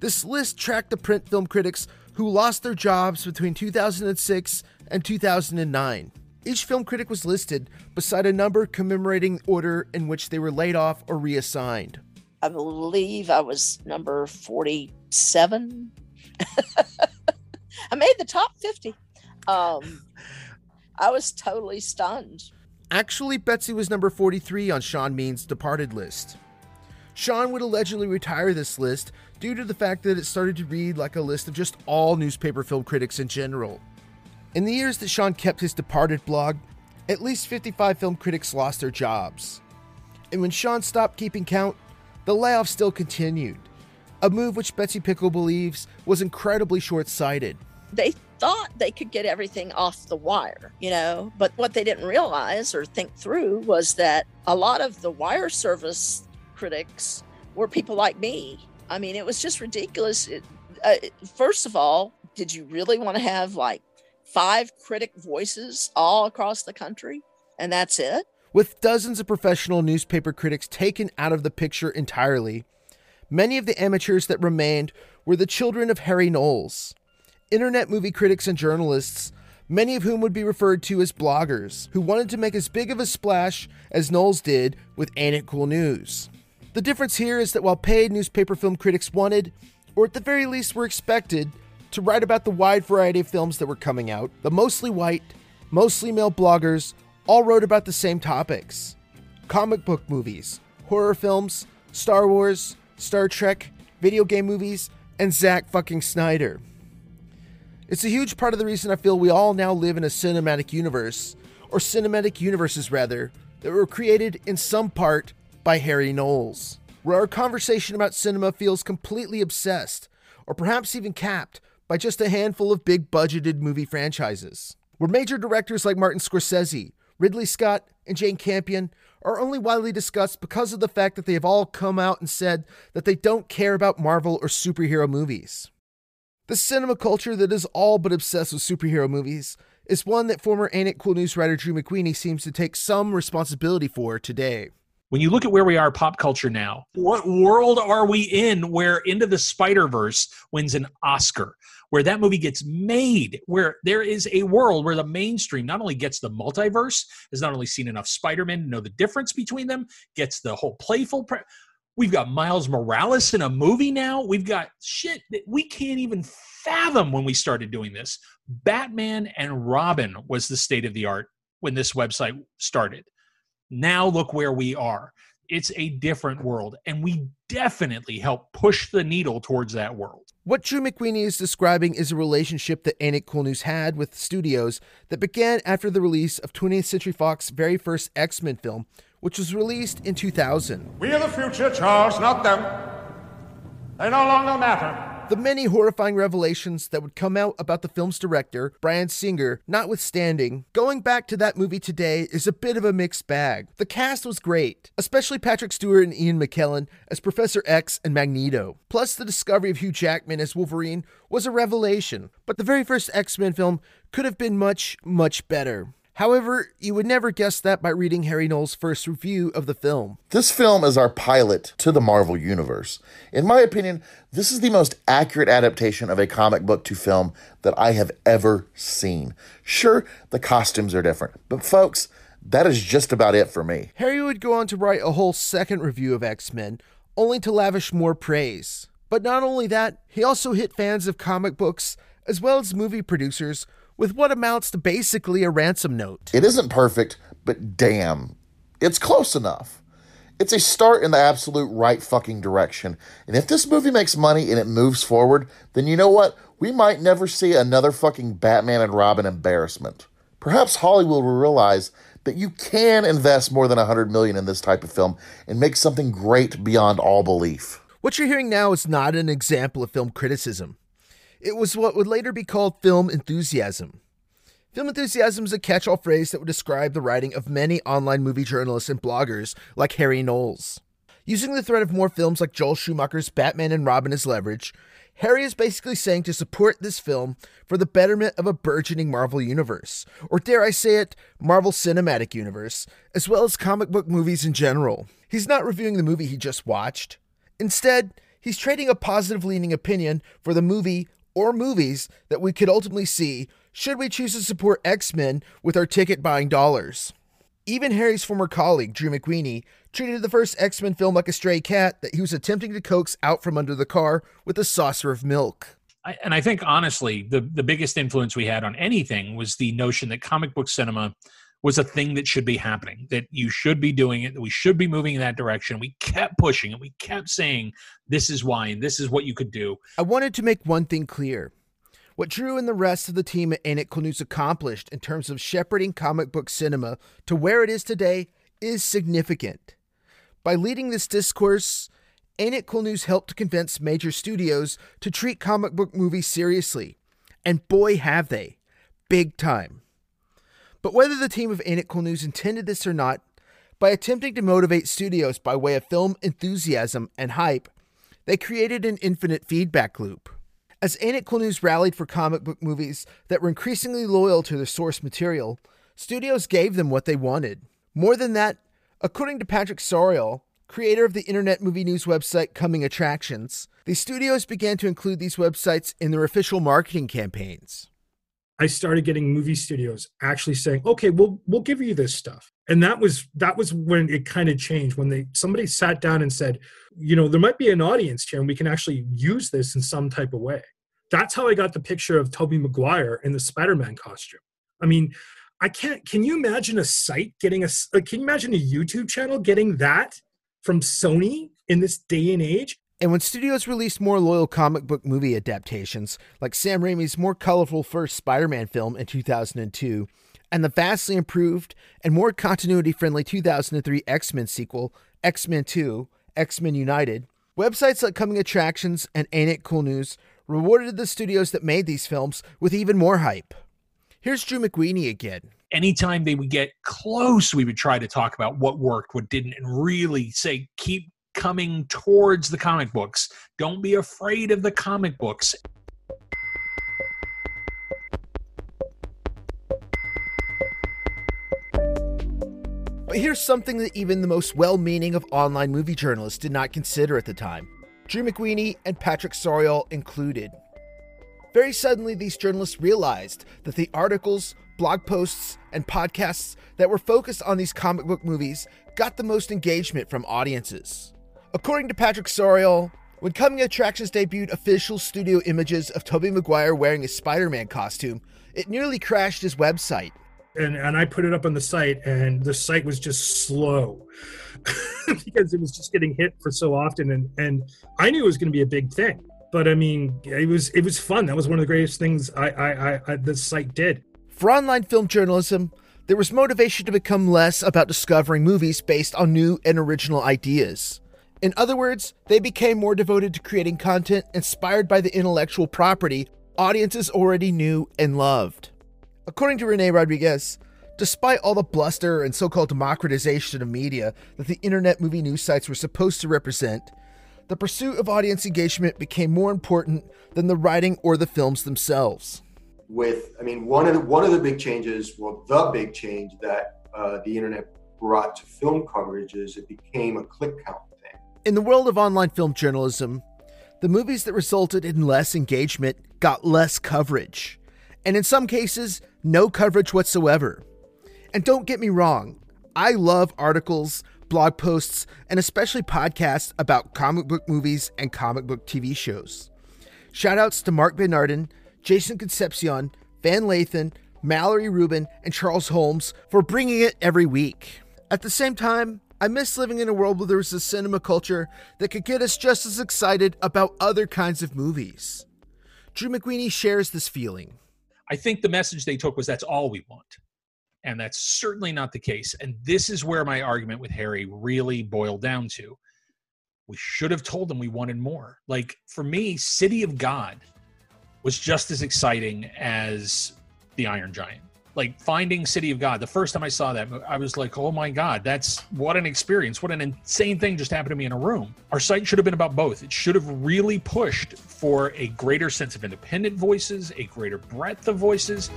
Speaker 2: this list tracked the print film critics who lost their jobs between 2006 and 2009. Each film critic was listed beside a number commemorating the order in which they were laid off or reassigned.
Speaker 12: I believe I was number 47. I made the top 50. Um, I was totally stunned.
Speaker 2: Actually, Betsy was number 43 on Sean Means' departed list. Sean would allegedly retire this list due to the fact that it started to read like a list of just all newspaper film critics in general. In the years that Sean kept his departed blog, at least 55 film critics lost their jobs. And when Sean stopped keeping count, the layoffs still continued, a move which Betsy Pickle believes was incredibly short sighted.
Speaker 12: They thought they could get everything off the wire, you know, but what they didn't realize or think through was that a lot of the wire service critics were people like me. I mean, it was just ridiculous. It, uh, first of all, did you really want to have like five critic voices all across the country, and that's it.
Speaker 2: With dozens of professional newspaper critics taken out of the picture entirely, many of the amateurs that remained were the children of Harry Knowles, internet movie critics and journalists, many of whom would be referred to as bloggers, who wanted to make as big of a splash as Knowles did with Ain't It Cool News. The difference here is that while paid newspaper film critics wanted, or at the very least were expected, to write about the wide variety of films that were coming out. The mostly white, mostly male bloggers all wrote about the same topics comic book movies, horror films, Star Wars, Star Trek, video game movies, and Zack fucking Snyder. It's a huge part of the reason I feel we all now live in a cinematic universe, or cinematic universes rather, that were created in some part by Harry Knowles, where our conversation about cinema feels completely obsessed, or perhaps even capped by just a handful of big budgeted movie franchises. Where major directors like Martin Scorsese, Ridley Scott, and Jane Campion are only widely discussed because of the fact that they have all come out and said that they don't care about Marvel or superhero movies. The cinema culture that is all but obsessed with superhero movies is one that former Ain't It Cool News writer Drew McWeeny seems to take some responsibility for today.
Speaker 16: When you look at where we are pop culture now, what world are we in where Into the Spider Verse wins an Oscar? Where that movie gets made, where there is a world where the mainstream not only gets the multiverse, has not only seen enough Spider Man to know the difference between them, gets the whole playful. Pre- We've got Miles Morales in a movie now. We've got shit that we can't even fathom when we started doing this. Batman and Robin was the state of the art when this website started. Now look where we are. It's a different world, and we definitely help push the needle towards that world.
Speaker 2: What Drew McWeeny is describing is a relationship that Ain't It Cool News had with studios that began after the release of 20th Century Fox's very first X Men film, which was released in 2000.
Speaker 21: We are the future, Charles, not them. They no longer matter.
Speaker 2: The many horrifying revelations that would come out about the film's director, Bryan Singer, notwithstanding, going back to that movie today is a bit of a mixed bag. The cast was great, especially Patrick Stewart and Ian McKellen as Professor X and Magneto. Plus, the discovery of Hugh Jackman as Wolverine was a revelation, but the very first X Men film could have been much, much better. However, you would never guess that by reading Harry Knowles' first review of the film.
Speaker 10: This film is our pilot to the Marvel Universe. In my opinion, this is the most accurate adaptation of a comic book to film that I have ever seen. Sure, the costumes are different, but folks, that is just about it for me.
Speaker 2: Harry would go on to write a whole second review of X Men, only to lavish more praise. But not only that, he also hit fans of comic books, as well as movie producers, with what amounts to basically a ransom note.
Speaker 10: It isn't perfect, but damn, it's close enough. It's a start in the absolute right fucking direction. And if this movie makes money and it moves forward, then you know what? We might never see another fucking Batman and Robin embarrassment. Perhaps Hollywood will realize that you can invest more than 100 million in this type of film and make something great beyond all belief.
Speaker 2: What you're hearing now is not an example of film criticism. It was what would later be called film enthusiasm. Film enthusiasm is a catch all phrase that would describe the writing of many online movie journalists and bloggers like Harry Knowles. Using the threat of more films like Joel Schumacher's Batman and Robin as leverage, Harry is basically saying to support this film for the betterment of a burgeoning Marvel universe, or dare I say it, Marvel Cinematic Universe, as well as comic book movies in general. He's not reviewing the movie he just watched. Instead, he's trading a positive leaning opinion for the movie or movies that we could ultimately see should we choose to support X Men with our ticket buying dollars. Even Harry's former colleague, Drew McWeeny, treated the first X Men film like a stray cat that he was attempting to coax out from under the car with a saucer of milk.
Speaker 16: I, and I think, honestly, the, the biggest influence we had on anything was the notion that comic book cinema was a thing that should be happening, that you should be doing it, that we should be moving in that direction. We kept pushing and we kept saying, this is why and this is what you could do.
Speaker 2: I wanted to make one thing clear. What Drew and the rest of the team at Cool News accomplished in terms of shepherding comic book cinema to where it is today is significant. By leading this discourse, Ain't It Cool News helped to convince major studios to treat comic book movies seriously. And boy, have they. Big time. But whether the team of Ain't It Cool News intended this or not, by attempting to motivate studios by way of film enthusiasm and hype, they created an infinite feedback loop. As Ain't It Cool News rallied for comic book movies that were increasingly loyal to their source material, studios gave them what they wanted. More than that, according to Patrick Sauriol, creator of the internet movie news website Coming Attractions, the studios began to include these websites in their official marketing campaigns.
Speaker 22: I started getting movie studios actually saying, "Okay, we'll we'll give you this stuff." And that was that was when it kind of changed when they somebody sat down and said, "You know, there might be an audience here and we can actually use this in some type of way." That's how I got the picture of Tobey Maguire in the Spider-Man costume. I mean, I can't can you imagine a site getting a can you imagine a YouTube channel getting that from Sony in this day and age?
Speaker 2: And when studios released more loyal comic book movie adaptations, like Sam Raimi's more colorful first Spider Man film in 2002, and the vastly improved and more continuity friendly 2003 X Men sequel, X Men 2, X Men United, websites like Coming Attractions and Ain't It Cool News rewarded the studios that made these films with even more hype. Here's Drew McWeeny again.
Speaker 16: Anytime they would get close, we would try to talk about what worked, what didn't, and really say, keep coming towards the comic books. Don't be afraid of the comic books.
Speaker 2: But here's something that even the most well meaning of online movie journalists did not consider at the time Drew McWeeny and Patrick Sauriol included. Very suddenly, these journalists realized that the articles, blog posts, and podcasts that were focused on these comic book movies got the most engagement from audiences. According to Patrick Sauriol, when Coming Attractions debuted official studio images of Tobey Maguire wearing a Spider Man costume, it nearly crashed his website.
Speaker 22: And, and I put it up on the site, and the site was just slow because it was just getting hit for so often. And, and I knew it was going to be a big thing but I mean, it was it was fun. That was one of the greatest things I I, I, I the site did.
Speaker 2: For online film journalism, there was motivation to become less about discovering movies based on new and original ideas. In other words, they became more devoted to creating content inspired by the intellectual property audiences already knew and loved. According to Rene Rodriguez, despite all the bluster and so called democratization of media that the internet movie news sites were supposed to represent, the pursuit of audience engagement became more important than the writing or the films themselves.
Speaker 3: With, I mean, one of the one of the big changes, well, the big change that uh, the internet brought to film coverage is it became a click count.
Speaker 2: In the world of online film journalism, the movies that resulted in less engagement got less coverage, and in some cases, no coverage whatsoever. And don't get me wrong, I love articles blog posts, and especially podcasts about comic book movies and comic book TV shows. Shoutouts to Marc Bernardin, Jason Concepcion, Van Lathan, Mallory Rubin, and Charles Holmes for bringing it every week. At the same time, I miss living in a world where there was a cinema culture that could get us just as excited about other kinds of movies. Drew McWeeny shares this feeling.
Speaker 16: I think the message they took was that's all we want. And that's certainly not the case. And this is where my argument with Harry really boiled down to. We should have told them we wanted more. Like for me, City of God was just as exciting as The Iron Giant. Like finding City of God, the first time I saw that, I was like, oh my God, that's what an experience. What an insane thing just happened to me in a room. Our site should have been about both. It should have really pushed for a greater sense of independent voices, a greater breadth of voices.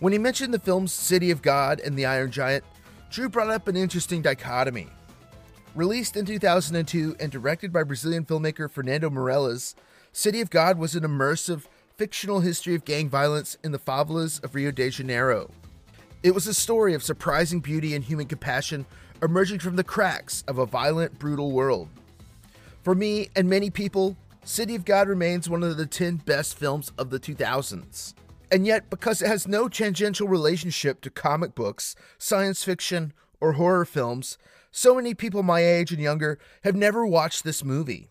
Speaker 2: When he mentioned the films City of God and The Iron Giant, Drew brought up an interesting dichotomy. Released in 2002 and directed by Brazilian filmmaker Fernando Meirelles, City of God was an immersive, fictional history of gang violence in the favelas of Rio de Janeiro. It was a story of surprising beauty and human compassion emerging from the cracks of a violent, brutal world. For me and many people, City of God remains one of the 10 best films of the 2000s. And yet, because it has no tangential relationship to comic books, science fiction, or horror films, so many people my age and younger have never watched this movie.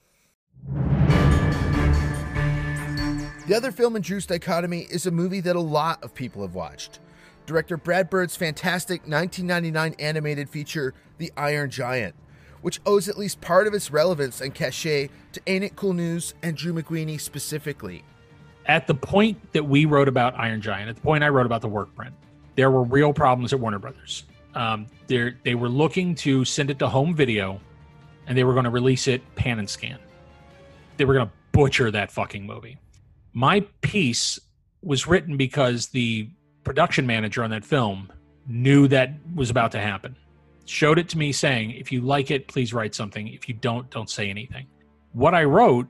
Speaker 2: The other film in Drew's Dichotomy is a movie that a lot of people have watched. Director Brad Bird's fantastic 1999 animated feature, The Iron Giant, which owes at least part of its relevance and cachet to Ain't It Cool News and Drew McWeeny specifically
Speaker 16: at the point that we wrote about Iron Giant, at the point I wrote about the work print, there were real problems at Warner Brothers. Um, they were looking to send it to home video, and they were going to release it pan and scan. They were going to butcher that fucking movie. My piece was written because the production manager on that film knew that was about to happen. Showed it to me saying, if you like it, please write something. If you don't, don't say anything. What I wrote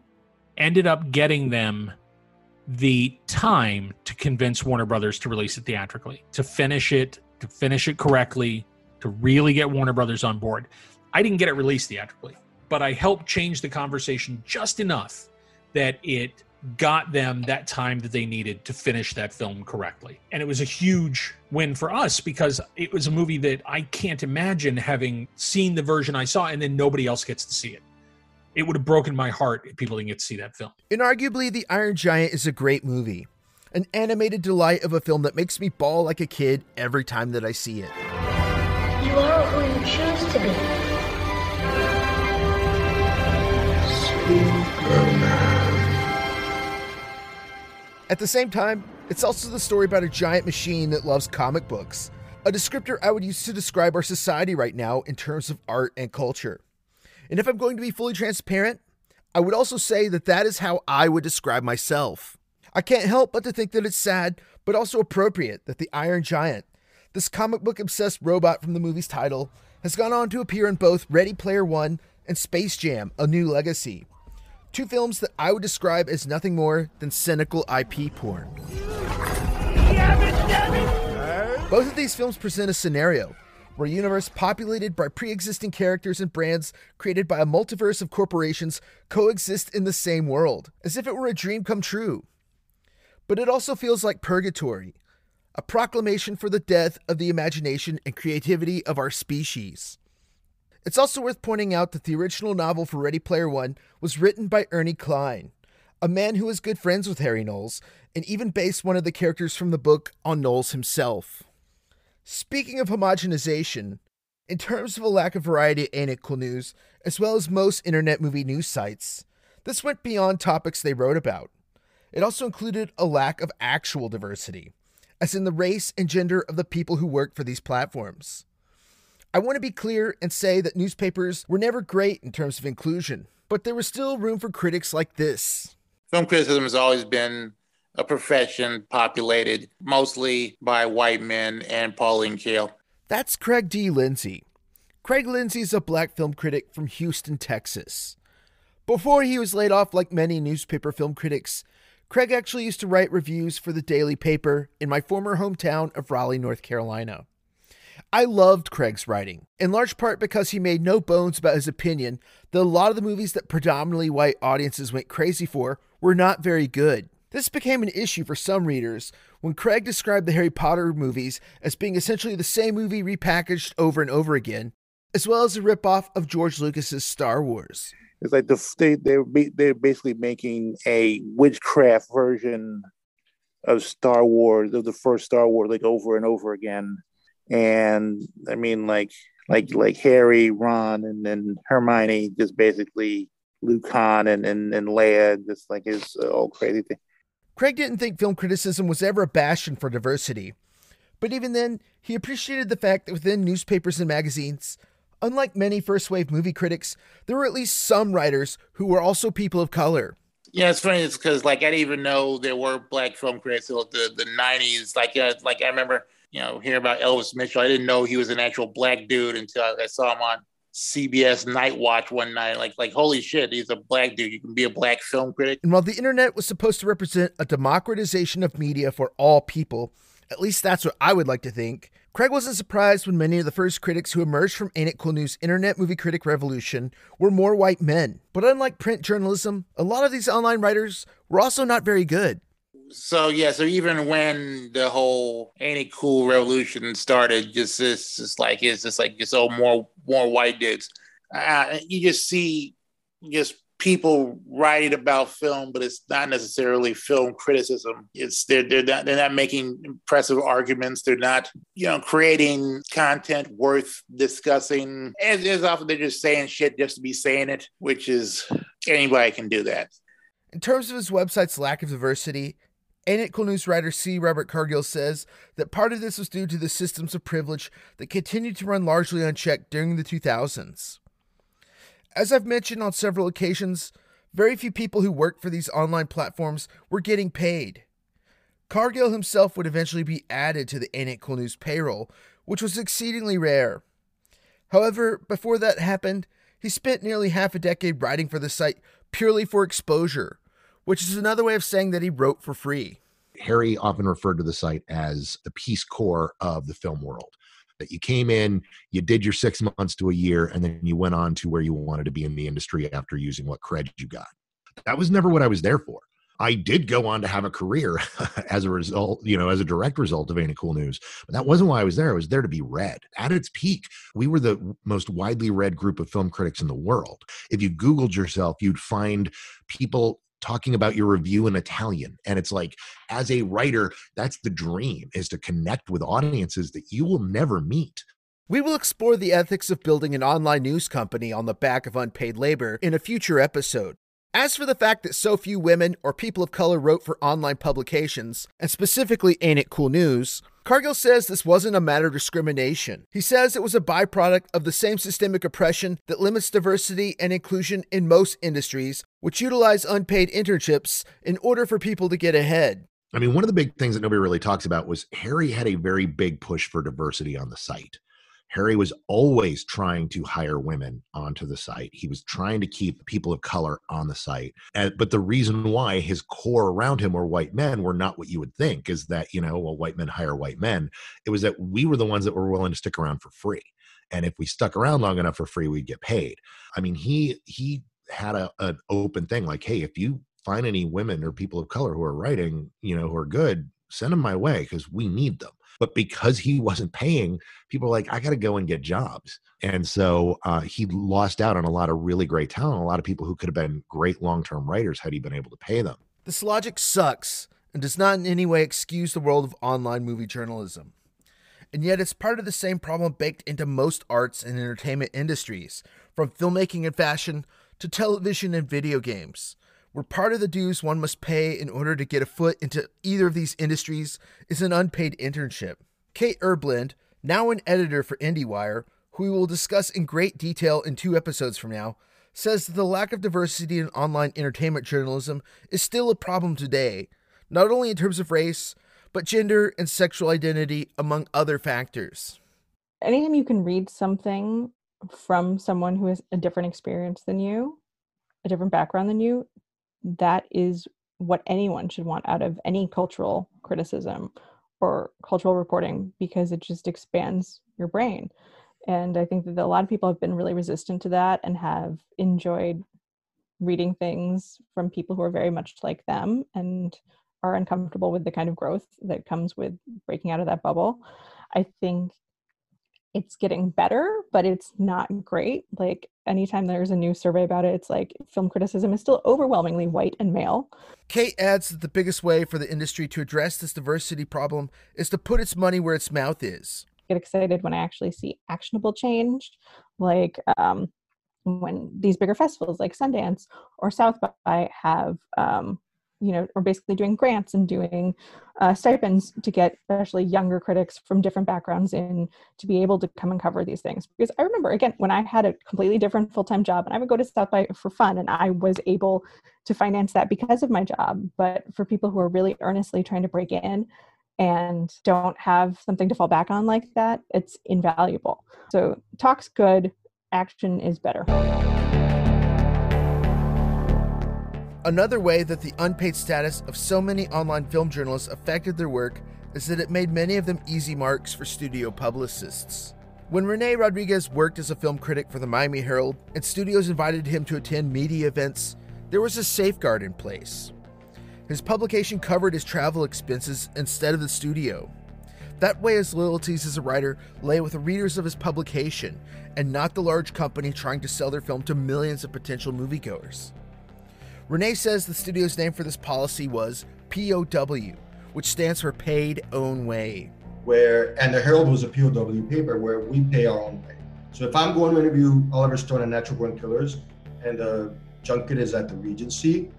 Speaker 16: ended up getting them the time to convince Warner Brothers to release it theatrically, to finish it, to finish it correctly, to really get Warner Brothers on board. I didn't get it released theatrically, but I helped change the conversation just enough that it got them that time that they needed to finish that film correctly. And it was a huge win for us because it was a movie that I can't imagine having seen the version I saw and then nobody else gets to see it it would have broken my heart if people didn't get to see that film.
Speaker 2: Inarguably, The Iron Giant is a great movie. An animated delight of a film that makes me bawl like a kid every time that I see it.
Speaker 23: You are who you choose to be.
Speaker 2: At the same time, it's also the story about a giant machine that loves comic books, a descriptor I would use to describe our society right now in terms of art and culture. And if I'm going to be fully transparent, I would also say that that is how I would describe myself. I can't help but to think that it's sad, but also appropriate that the Iron Giant, this comic book obsessed robot from the movie's title, has gone on to appear in both Ready Player One and Space Jam A New Legacy. Two films that I would describe as nothing more than cynical IP porn. Both of these films present a scenario where a universe populated by pre existing characters and brands created by a multiverse of corporations coexist in the same world, as if it were a dream come true. But it also feels like purgatory, a proclamation for the death of the imagination and creativity of our species. It's also worth pointing out that the original novel for Ready Player One was written by Ernie Cline, a man who was good friends with Harry Knowles and even based one of the characters from the book on Knowles himself. Speaking of homogenization, in terms of a lack of variety Ain't It Cool News, as well as most internet movie news sites, this went beyond topics they wrote about. It also included a lack of actual diversity, as in the race and gender of the people who work for these platforms. I want to be clear and say that newspapers were never great in terms of inclusion, but there was still room for critics like this.
Speaker 24: Film criticism has always been a profession populated mostly by white men and Pauline Kael.
Speaker 2: That's Craig D. Lindsay. Craig Lindsay is a black film critic from Houston, Texas. Before he was laid off like many newspaper film critics, Craig actually used to write reviews for the daily paper in my former hometown of Raleigh, North Carolina. I loved Craig's writing, in large part because he made no bones about his opinion that a lot of the movies that predominantly white audiences went crazy for were not very good. This became an issue for some readers when Craig described the Harry Potter movies as being essentially the same movie repackaged over and over again, as well as a ripoff of George Lucas's Star Wars.
Speaker 25: It's like the, they they're they're basically making a witchcraft version of Star Wars of the first Star Wars like over and over again, and I mean like like like Harry, Ron, and then Hermione just basically Luke Han and and, and Leia just like his uh, old crazy thing.
Speaker 2: Craig didn't think film criticism was ever a bastion for diversity. But even then, he appreciated the fact that within newspapers and magazines, unlike many first wave movie critics, there were at least some writers who were also people of color.
Speaker 24: Yeah, it's funny. It's because like I didn't even know there were black film critics until the the nineties. Like uh, like I remember you know hearing about Elvis Mitchell. I didn't know he was an actual black dude until I, I saw him on CBS Night Watch one night. Like, like holy shit, he's a black dude. You can be a black film critic.
Speaker 2: And while the internet was supposed to represent a democratization of media for all people, at least that's what I would like to think. Craig wasn't surprised when many of the first critics who emerged from Ain't It Cool News' internet movie critic revolution were more white men. But unlike print journalism, a lot of these online writers were also not very good
Speaker 24: so yeah, so even when the whole ain't it cool revolution started, just it's just like it's just like just oh more more white dudes. Uh, you just see just people writing about film, but it's not necessarily film criticism. It's they're they're not, they're not making impressive arguments. They're not you know creating content worth discussing. As, as often they're just saying shit just to be saying it, which is anybody can do that.
Speaker 2: In terms of his website's lack of diversity, It News writer C. Robert Cargill says that part of this was due to the systems of privilege that continued to run largely unchecked during the 2000s. As I've mentioned on several occasions, very few people who worked for these online platforms were getting paid. Cargill himself would eventually be added to the It News payroll, which was exceedingly rare. However, before that happened, he spent nearly half a decade writing for the site purely for exposure which is another way of saying that he wrote for free.
Speaker 13: Harry often referred to the site as the Peace Corps of the film world. That you came in, you did your six months to a year, and then you went on to where you wanted to be in the industry after using what cred you got. That was never what I was there for. I did go on to have a career as a result, you know, as a direct result of Ain't Cool News. But that wasn't why I was there. I was there to be read. At its peak, we were the most widely read group of film critics in the world. If you Googled yourself, you'd find people talking about your review in Italian. And it's like, as a writer, that's the dream is to connect with audiences that you will never meet.
Speaker 2: We will explore the ethics of building an online news company on the back of unpaid labor in a future episode. As for the fact that so few women or people of color wrote for online publications, and specifically Ain't It Cool News, Cargill says this wasn't a matter of discrimination. He says it was a byproduct of the same systemic oppression that limits diversity and inclusion in most industries, which utilize unpaid internships in order for people to get ahead.
Speaker 13: I mean, one of the big things that nobody really talks about was Harry had a very big push for diversity on the site. Harry was always trying to hire women onto the site. He was trying to keep people of color on the site. And, but the reason why his core around him were white men were not what you would think is that, you know, well, white men hire white men. It was that we were the ones that were willing to stick around for free. And if we stuck around long enough for free, we'd get paid. I mean, he, he, had a, an open thing like hey if you find any women or people of color who are writing you know who are good send them my way because we need them but because he wasn't paying, people like, I got to go and get jobs. And so uh, he lost out on a lot of really great talent, a lot of people who could have been great long term writers had he been able to pay them.
Speaker 2: This logic sucks and does not in any way excuse the world of online movie journalism. And yet, it's part of the same problem baked into most arts and entertainment industries, from filmmaking and fashion to television and video games where part of the dues one must pay in order to get a foot into either of these industries is an unpaid internship. Kate Erbland, now an editor for IndieWire, who we will discuss in great detail in two episodes from now, says that the lack of diversity in online entertainment journalism is still a problem today, not only in terms of race, but gender and sexual identity, among other factors.
Speaker 26: Anytime you can read something from someone who has a different experience than you, a different background than you, that is what anyone should want out of any cultural criticism or cultural reporting because it just expands your brain. And I think that a lot of people have been really resistant to that and have enjoyed reading things from people who are very much like them and are uncomfortable with the kind of growth that comes with breaking out of that bubble. I think it's getting better, but it's not great. Like anytime there's a new survey about it, it's like film criticism is still overwhelmingly white and male.
Speaker 2: Kate adds that the biggest way for the industry to address this diversity problem is to put its money where its mouth is.
Speaker 26: Get excited when I actually see actionable change, like um, when these bigger festivals like Sundance or South by have um, you know, are basically doing grants and doing uh, stipends to get especially younger critics from different backgrounds in to be able to come and cover these things. Because I remember again when I had a completely different full time job and I would go to South by for fun and I was able to finance that because of my job. But for people who are really earnestly trying to break in and don't have something to fall back on like that, it's invaluable. So talk's good, action is better.
Speaker 2: Another way that the unpaid status of so many online film journalists affected their work is that it made many of them easy marks for studio publicists. When Rene Rodriguez worked as a film critic for the Miami Herald and studios invited him to attend media events, there was a safeguard in place. His publication covered his travel expenses instead of the studio. That way, his loyalties as a writer lay with the readers of his publication and not the large company trying to sell their film to millions of potential moviegoers. Rene says the studio's name for this policy was POW, which stands for Paid Own Way.
Speaker 3: Where and the Herald was a POW paper where we pay our own way. So if I'm going to interview Oliver Stone and Natural Born Killers, and the junket is at the Regency,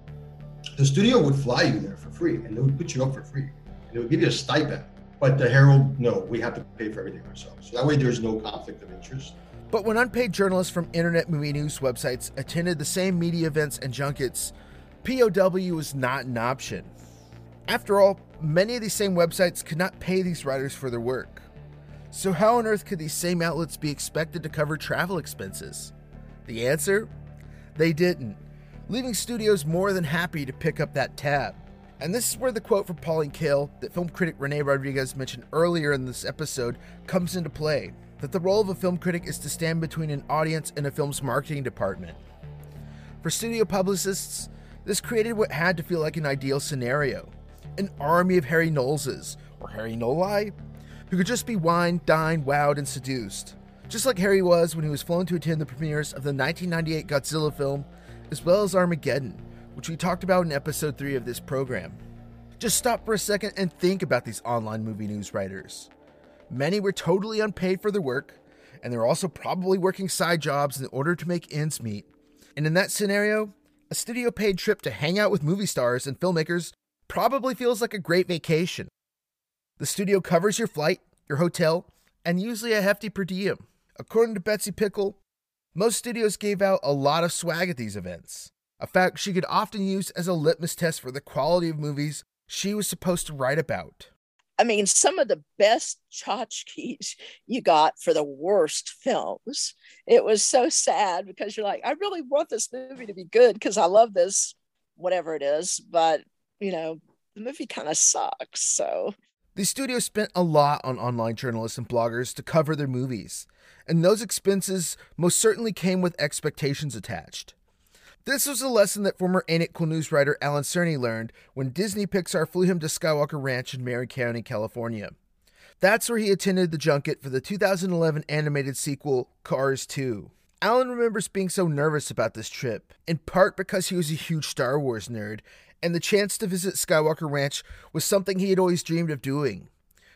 Speaker 3: the studio would fly you there for free, and they would put you up for free, and they would give you a stipend. But the Herald, no, we have to pay for everything ourselves. So that way, there's no conflict of interest.
Speaker 2: But when unpaid journalists from internet movie news websites attended the same media events and junkets, POW was not an option. After all, many of these same websites could not pay these writers for their work. So, how on earth could these same outlets be expected to cover travel expenses? The answer? They didn't, leaving studios more than happy to pick up that tab. And this is where the quote from Pauline Kael that film critic Rene Rodriguez mentioned earlier in this episode comes into play that the role of a film critic is to stand between an audience and a film's marketing department. For studio publicists, this created what had to feel like an ideal scenario an army of Harry Knowleses, or Harry Knowlei, who could just be wined, dined, wowed, and seduced. Just like Harry was when he was flown to attend the premieres of the 1998 Godzilla film, as well as Armageddon, which we talked about in episode 3 of this program. Just stop for a second and think about these online movie news writers. Many were totally unpaid for their work, and they were also probably working side jobs in order to make ends meet. And in that scenario, a studio paid trip to hang out with movie stars and filmmakers probably feels like a great vacation. The studio covers your flight, your hotel, and usually a hefty per diem. According to Betsy Pickle, most studios gave out a lot of swag at these events, a fact she could often use as a litmus test for the quality of movies she was supposed to write about.
Speaker 12: I mean, some of the best tchotchkes you got for the worst films. It was so sad because you're like, I really want this movie to be good because I love this, whatever it is. But, you know, the movie kind of sucks. So
Speaker 2: The studio spent a lot on online journalists and bloggers to cover their movies, and those expenses most certainly came with expectations attached. This was a lesson that former Ain't It Cool news writer Alan Cerny learned when Disney Pixar flew him to Skywalker Ranch in Marin County, California. That's where he attended the junket for the 2011 animated sequel, Cars 2. Alan remembers being so nervous about this trip, in part because he was a huge Star Wars nerd, and the chance to visit Skywalker Ranch was something he had always dreamed of doing.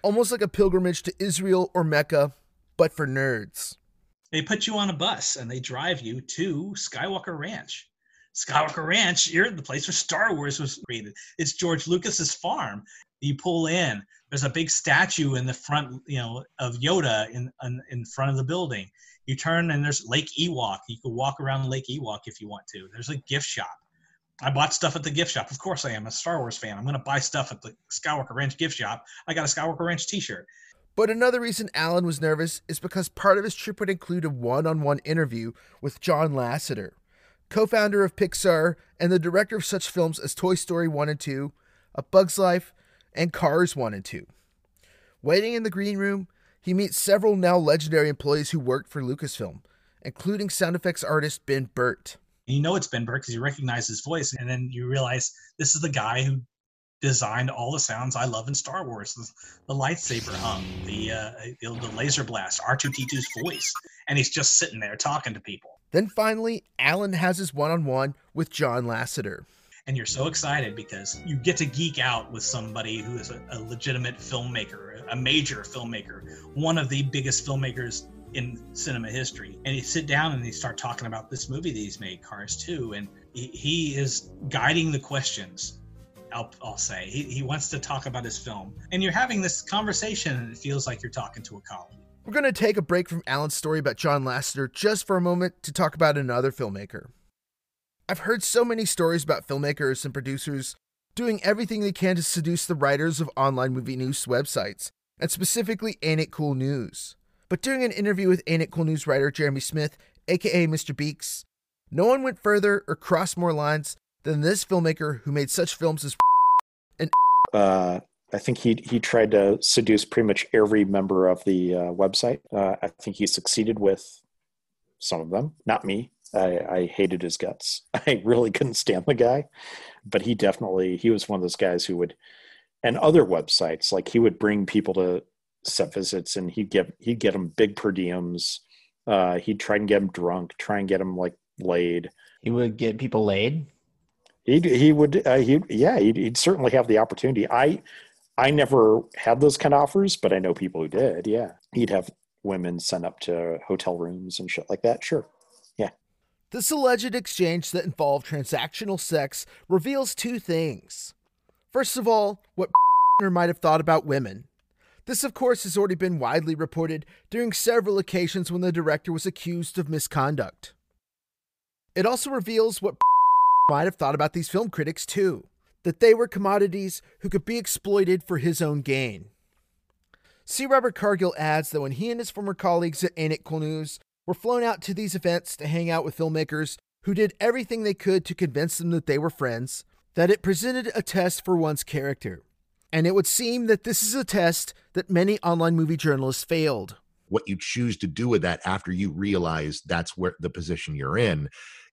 Speaker 2: Almost like a pilgrimage to Israel or Mecca, but for nerds.
Speaker 27: They put you on a bus and they drive you to Skywalker Ranch. Skywalker Ranch, you're the place where Star Wars was created. It's George Lucas's farm. You pull in. There's a big statue in the front, you know, of Yoda in in, in front of the building. You turn and there's Lake Ewok. You can walk around Lake Ewok if you want to. There's a gift shop. I bought stuff at the gift shop. Of course, I am a Star Wars fan. I'm going to buy stuff at the Skywalker Ranch gift shop. I got a Skywalker Ranch T-shirt.
Speaker 2: But another reason Alan was nervous is because part of his trip would include a one on one interview with John Lasseter, co founder of Pixar and the director of such films as Toy Story 1 and 2, A Bug's Life, and Cars 1 and 2. Waiting in the green room, he meets several now legendary employees who worked for Lucasfilm, including sound effects artist Ben
Speaker 27: Burtt. You know it's Ben Burke because you recognize his voice, and then you realize this is the guy who designed all the sounds I love in Star Wars: the, lightsaber hum, the, uh, the laser blast, R2D2's voice, and he's just sitting there talking to people.
Speaker 2: Then finally, Alan has his one on one with John Lasseter.
Speaker 27: and you're so excited because you get to geek out with somebody who is a, a legitimate filmmaker, a major filmmaker, one of the biggest filmmakers in cinema history. And you sit down and you start talking about this movie that he's made, Cars 2, and he, is guiding the questions. I'll, I'll say he, he wants to talk about his film, and you're having this conversation, and it feels like you're talking to a colleague.
Speaker 2: We're going to take a break from Alan's story about John Lasseter just for a moment to talk about another filmmaker. I've heard so many stories about filmmakers and producers doing everything they can to seduce the writers of online movie news websites, and specifically Ain't It Cool News. But during an interview with Ain't It Cool News writer Jeremy Smith, aka Mr. Beaks, no one went further or crossed more lines than this filmmaker who made such films as and
Speaker 14: uh, I think he he tried to seduce pretty much every member of the uh, website. Uh, I think he succeeded with some of them. Not me. I, I hated his guts. I really couldn't stand the guy, but he definitely he was one of those guys who would, and other websites like he would bring people to set visits and he'd get he'd get them big per diems. Uh, he'd try and get them drunk, try and get them like laid.
Speaker 28: He would get people laid.
Speaker 14: He he would uh, he yeah he'd, he'd certainly have the opportunity. I I never had those kind of offers, but I know people who did. Yeah, he'd have women sent up to hotel rooms and shit like that. Sure, yeah.
Speaker 2: This alleged exchange that involved transactional sex reveals two things. First of all, what might have thought about women. This, of course, has already been widely reported during several occasions when the director was accused of misconduct. It also reveals what might have thought about these film critics, too that they were commodities who could be exploited for his own gain. C. Robert Cargill adds that when he and his former colleagues at Cool News were flown out to these events to hang out with filmmakers who did everything they could to convince them that they were friends, that it presented a test for one's character. And it would seem that this is a test that many online movie journalists failed.
Speaker 13: What you choose to do with that after you realize that's where the position you're in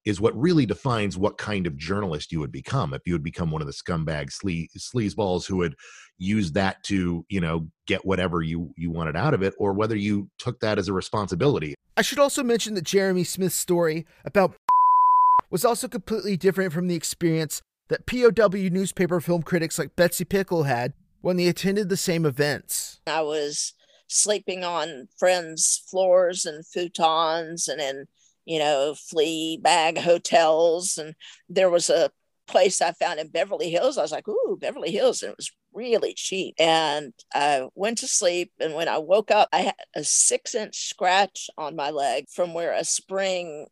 Speaker 13: is what really defines what kind of journalist you would become. If you would become one of the scumbag slee- sleazeballs who would use that to, you know, get whatever you you wanted out of it, or whether you took that as a responsibility.
Speaker 2: I should also mention that Jeremy Smith's story about was also completely different from the experience that POW newspaper film critics like Betsy Pickle had when they attended the same events.
Speaker 12: I was sleeping on friends' floors and futons and in, you know, flea bag hotels. And there was a place I found in Beverly Hills. I was like, ooh, Beverly Hills. And it was really cheap. And I went to sleep. And when I woke up, I had a six inch scratch on my leg from where a spring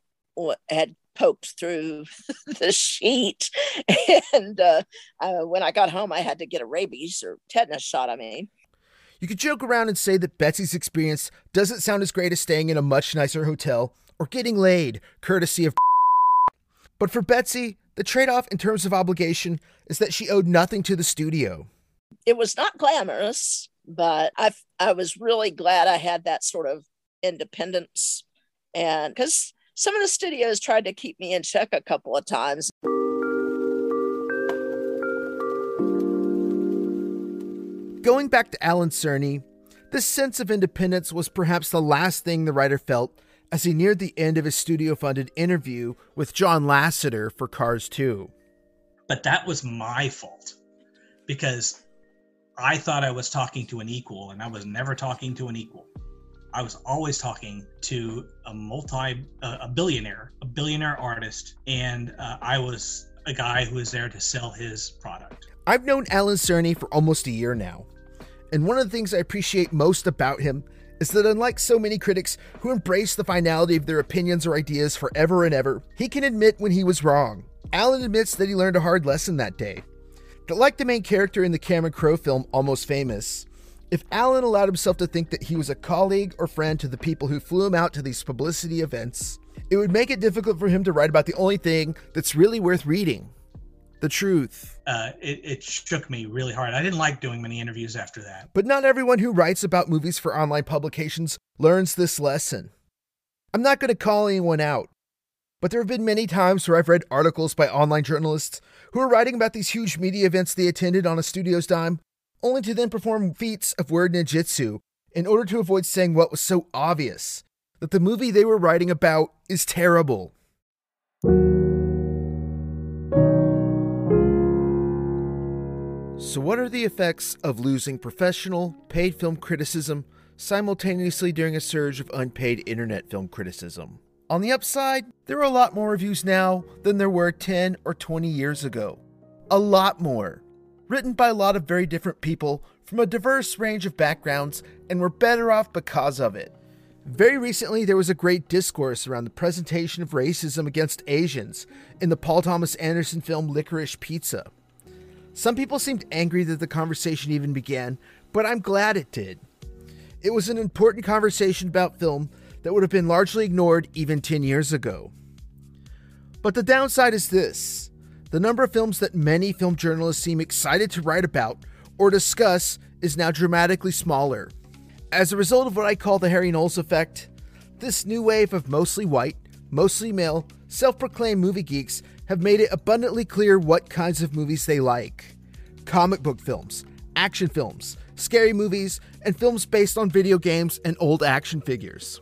Speaker 12: had poked through the sheet. And uh, uh, when I got home, I had to get a rabies or tetanus shot. I mean,
Speaker 2: You could joke around and say that Betsy's experience doesn't sound as great as staying in a much nicer hotel or getting laid, courtesy of. But for Betsy, the trade off in terms of obligation is that she owed nothing to the studio.
Speaker 12: it was not glamorous, but I I was really glad I had that sort of independence, and because some of the studios tried to keep me in check a couple of times.
Speaker 2: Going back to Alan Cerny, this sense of independence was perhaps the last thing the writer felt as he neared the end of his studio funded interview with John Lasseter for Cars 2.
Speaker 27: But that was my fault because I thought I was talking to an equal, and I was never talking to an equal. I was always talking to a multi, uh, a billionaire, a billionaire artist, and uh, I was a guy who was there to sell his product.
Speaker 2: I've known Alan Cerny for almost a year now, and one of the things I appreciate most about him is that unlike so many critics who embrace the finality of their opinions or ideas forever and ever, he can admit when he was wrong. Alan admits that he learned a hard lesson that day. That, like the main character in the Cameron Crowe film Almost Famous, if Alan allowed himself to think that he was a colleague or friend to the people who flew him out to these publicity events, it would make it difficult for him to write about the only thing that's really worth reading the truth.
Speaker 27: Uh, it, it shook me really hard. I didn't like doing many interviews after that.
Speaker 2: But not everyone who writes about movies for online publications learns this lesson. I'm not going to call anyone out, but there have been many times where I've read articles by online journalists who are writing about these huge media events they attended on a studio's dime, only to then perform feats of word ninjutsu in order to avoid saying what was so obvious that the movie they were writing about is terrible. So, what are the effects of losing professional, paid film criticism simultaneously during a surge of unpaid internet film criticism? On the upside, there are a lot more reviews now than there were 10 or 20 years ago. A lot more. Written by a lot of very different people from a diverse range of backgrounds, and we're better off because of it. Very recently, there was a great discourse around the presentation of racism against Asians in the Paul Thomas Anderson film Licorice Pizza. Some people seemed angry that the conversation even began, but I'm glad it did. It was an important conversation about film that would have been largely ignored even 10 years ago. But the downside is this the number of films that many film journalists seem excited to write about or discuss is now dramatically smaller. As a result of what I call the Harry Knowles effect, this new wave of mostly white, mostly male, self proclaimed movie geeks have made it abundantly clear what kinds of movies they like comic book films, action films, scary movies, and films based on video games and old action figures.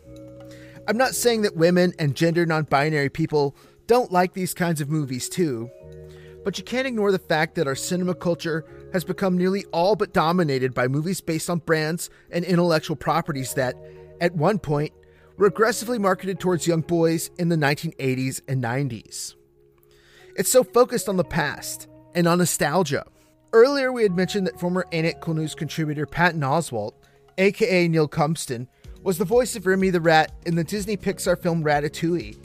Speaker 2: I'm not saying that women and gender non binary people don't like these kinds of movies too, but you can't ignore the fact that our cinema culture has become nearly all but dominated by movies based on brands and intellectual properties that, at one point, were aggressively marketed towards young boys in the 1980s and 90s. It's so focused on the past and on nostalgia. Earlier, we had mentioned that former Cool News contributor Patton Oswalt, aka Neill Cumpston, was the voice of Remy the Rat in the Disney Pixar film Ratatouille,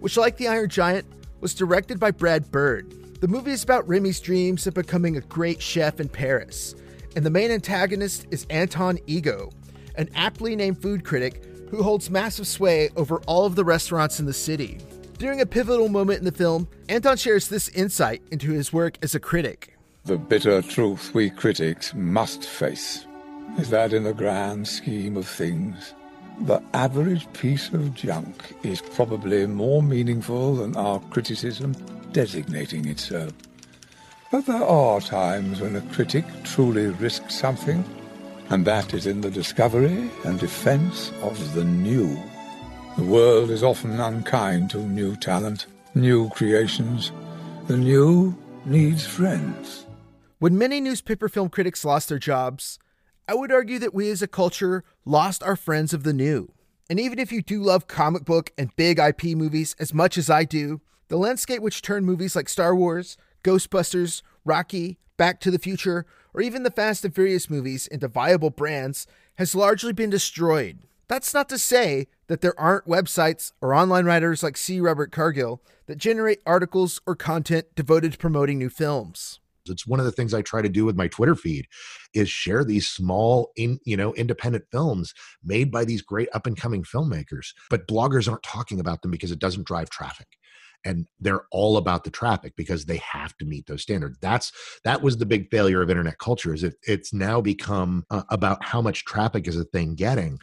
Speaker 2: which, like The Iron Giant, was directed by Brad Bird. The movie is about Remy's dreams of becoming a great chef in Paris, and the main antagonist is Anton Ego, an aptly named food critic who holds massive sway over all of the restaurants in the city. During a pivotal moment in the film, Anton shares this insight into his work as a critic.
Speaker 29: The bitter truth we critics must face is that in the grand scheme of things, the average piece of junk is probably more meaningful than our criticism designating it so. But there are times when a critic truly risks something, and that is in the discovery and defense of the new. The world is often unkind to new talent, new creations. The new needs friends.
Speaker 2: When many newspaper film critics lost their jobs, I would argue that we as a culture lost our friends of the new. And even if you do love comic book and big IP movies as much as I do, the landscape which turned movies like Star Wars, Ghostbusters, Rocky, Back to the Future, or even the Fast and Furious movies into viable brands has largely been destroyed. That's not to say that there aren't websites or online writers like C. Robert Cargill that generate articles or content devoted to promoting new films.
Speaker 13: It's one of the things I try to do with my Twitter feed is share these small in, you know, independent films made by these great up and coming filmmakers. But bloggers aren't talking about them because it doesn't drive traffic. And they're all about the traffic because they have to meet those standards. That's that was the big failure of internet culture is it, it's now become uh, about how much traffic is a thing getting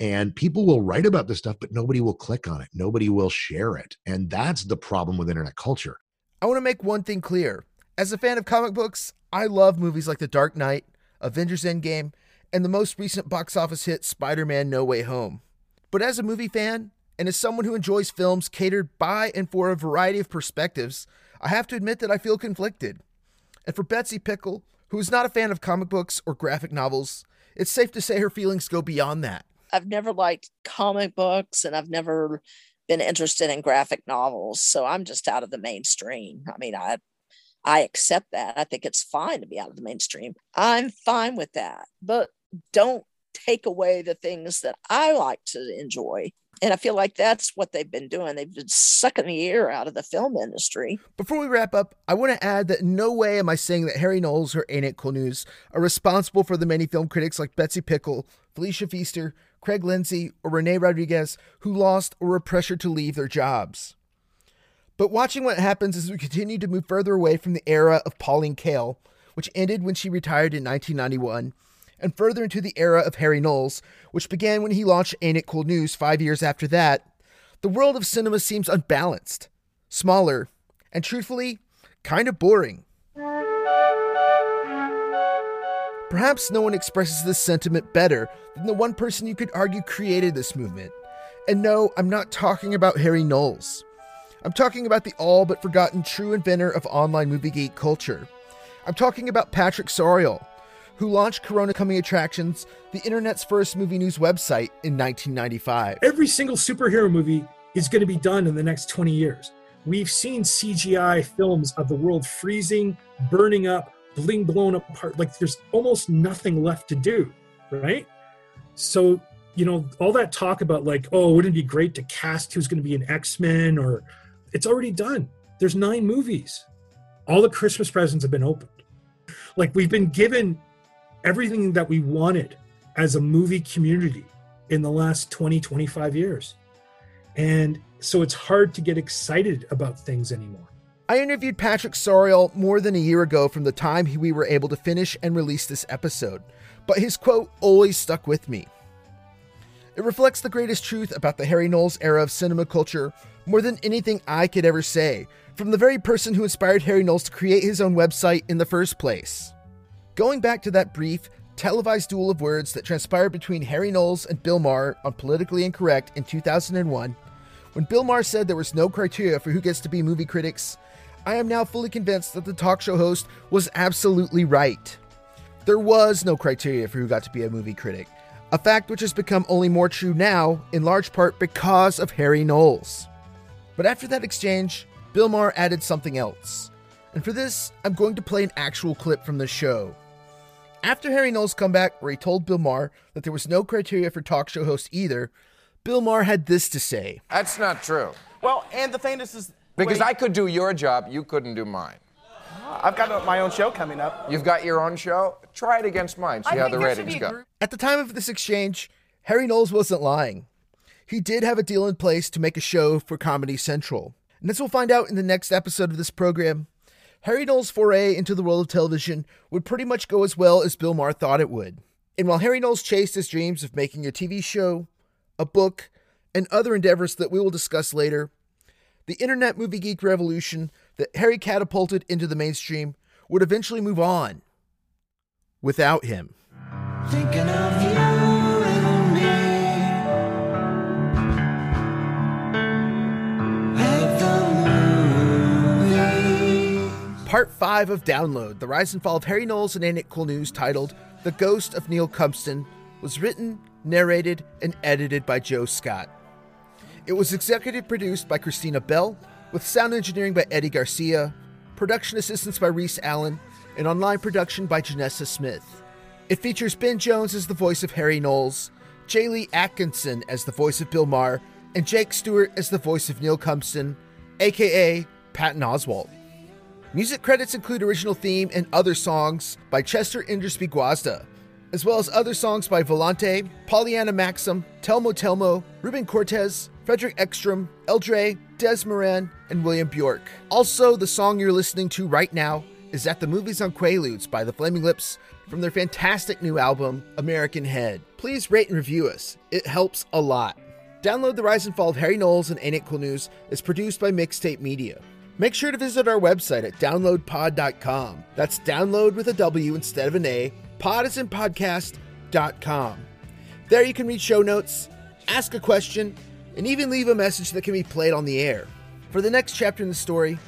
Speaker 13: and people will write about this stuff but nobody will click on it nobody will share it and that's the problem with internet culture
Speaker 2: I want to make one thing clear. As a fan of comic books, I love movies like The Dark Knight, Avengers Endgame, and the most recent box office hit Spider Man No Way Home. But as a movie fan, and as someone who enjoys films catered by and for a variety of perspectives, I have to admit that I feel conflicted. And for Betsy Pickle, who is not a fan of comic books or graphic novels, it's safe to say her feelings go beyond that.
Speaker 12: I've never liked comic books and I've never been interested in graphic novels. So I'm just out of the mainstream. I mean, I I accept that. I think it's fine to be out of the mainstream. I'm fine with that. But don't take away the things that I like to enjoy. And I feel like that's what they've been doing. They've been sucking the air out of the film industry.
Speaker 2: Before we wrap up, I want to add that no way am I saying that Harry Knowles or Ain't It Cool News are responsible for the many film critics like Betsy Pickle, Felicia Feaster, Craig Lindsay, or Rene Rodriguez who lost or were pressured to leave their jobs. But watching what happens as we continue to move further away from the era of Pauline Kael, which ended when she retired in 1991, and further into the era of Harry Knowles, which began when he launched Ain't It Cool News five years after that, the world of cinema seems unbalanced, smaller, and truthfully, kind of boring. Perhaps no one expresses this sentiment better than the one person you could argue created this movement. And no, I'm not talking about Harry Knowles. I'm talking about the all but forgotten true inventor of online movie geek culture. I'm talking about Patrick Sauriol, who launched Corona Coming Attractions, the internet's first movie news website, in 1995.
Speaker 22: Every single superhero movie is going to be done in the next 20 years. We've seen CGI films of the world freezing, burning up, being blown apart. Like there's almost nothing left to do, right? So, you know, all that talk about like, oh, wouldn't it be great to cast who's going to be an X Men or it's already done. There's nine movies. All the Christmas presents have been opened. Like we've been given everything that we wanted as a movie community in the last 20, 25 years. And so it's hard to get excited about things anymore.
Speaker 2: I interviewed Patrick Sauriol more than a year ago from the time we were able to finish and release this episode, but his quote always stuck with me. It reflects the greatest truth about the Harry Knowles era of cinema culture more than anything I could ever say, from the very person who inspired Harry Knowles to create his own website in the first place. Going back to that brief, televised duel of words that transpired between Harry Knowles and Bill Maher on Politically Incorrect in 2001, when Bill Maher said there was no criteria for who gets to be movie critics, I am now fully convinced that the talk show host was absolutely right. There was no criteria for who got to be a movie critic, a fact which has become only more true now, in large part because of Harry Knowles. But after that exchange, Bill Maher added something else. And for this, I'm going to play an actual clip from the show. After Harry Knowles' comeback, where he told Bill Maher that there was no criteria for talk show hosts either, Bill Maher had this to say.
Speaker 30: That's not true.
Speaker 31: Well, and the thing is, is
Speaker 30: Because
Speaker 31: wait,
Speaker 30: I could do your job, you couldn't do mine.
Speaker 31: I've got my own show coming up.
Speaker 30: You've got your own show? Try it against mine, see
Speaker 31: I
Speaker 30: how the ratings go.
Speaker 2: At the time of this exchange, Harry Knowles wasn't lying. He did have a deal in place to make a show for Comedy Central. And as we'll find out in the next episode of this program, Harry Knowles' foray into the world of television would pretty much go as well as Bill Maher thought it would. And while Harry Knowles chased his dreams of making a TV show, a book, and other endeavors that we will discuss later, the internet movie geek revolution that Harry catapulted into the mainstream would eventually move on without him.
Speaker 32: Thinking of you and me. Like the movie.
Speaker 2: Part 5 of Downlowd, The Rise and Fall of Harry Knowles and Ain't It Cool News, titled The Ghost of Neill Cumpston, was written, narrated, and edited by Joe Scott. It was executive produced by Kristina Bell, with sound engineering by Eddie Garcia, production assistance by Ries Allyn, and online production by Janessa Smith. It features Ben Jones as the voice of Harry Knowles, Jay Lee Atkinson as the voice of Bill Maher, and Jake Steward as the voice of Neill Cumpston, aka Patton Oswalt. Music credits include original theme and other songs by Chester Indersby Guazda, as well as other songs by Volante, Pollyanna Maxim, Telmo Telmo, Ruben Cortez, Frederick Ekstrom, Eldre, Des Moran, and William Bjork. Also, the song you're listening to right now is At the Movies on Quaaludes by the Flaming Lips from their fantastic new album, American Head. Please rate and review us, it helps a lot. Downlowd The Rise and Fall of Harry Knowles and Ain't It Cool News is produced by Mixtape Media. Make sure to visit our website at downlowdpod.com. That's downlowd with a W instead of an A. Pod is in podcast.com. There you can read show notes, ask a question, and even leave a message that can be played on the air. For the next chapter in the story,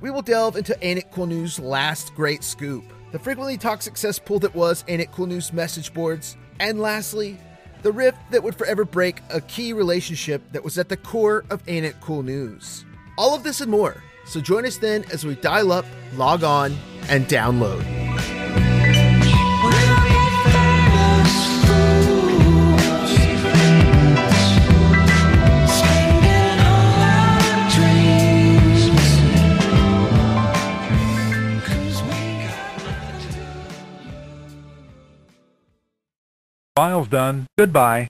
Speaker 2: we will delve into Cool News' last great scoop, the frequently toxic cesspool that was Cool News message boards, and lastly, the rift that would forever break a key relationship that was at the core of Ain't It Cool News. All of this and more. So join us then as we dial up, log on, and download.
Speaker 33: File's done. Goodbye.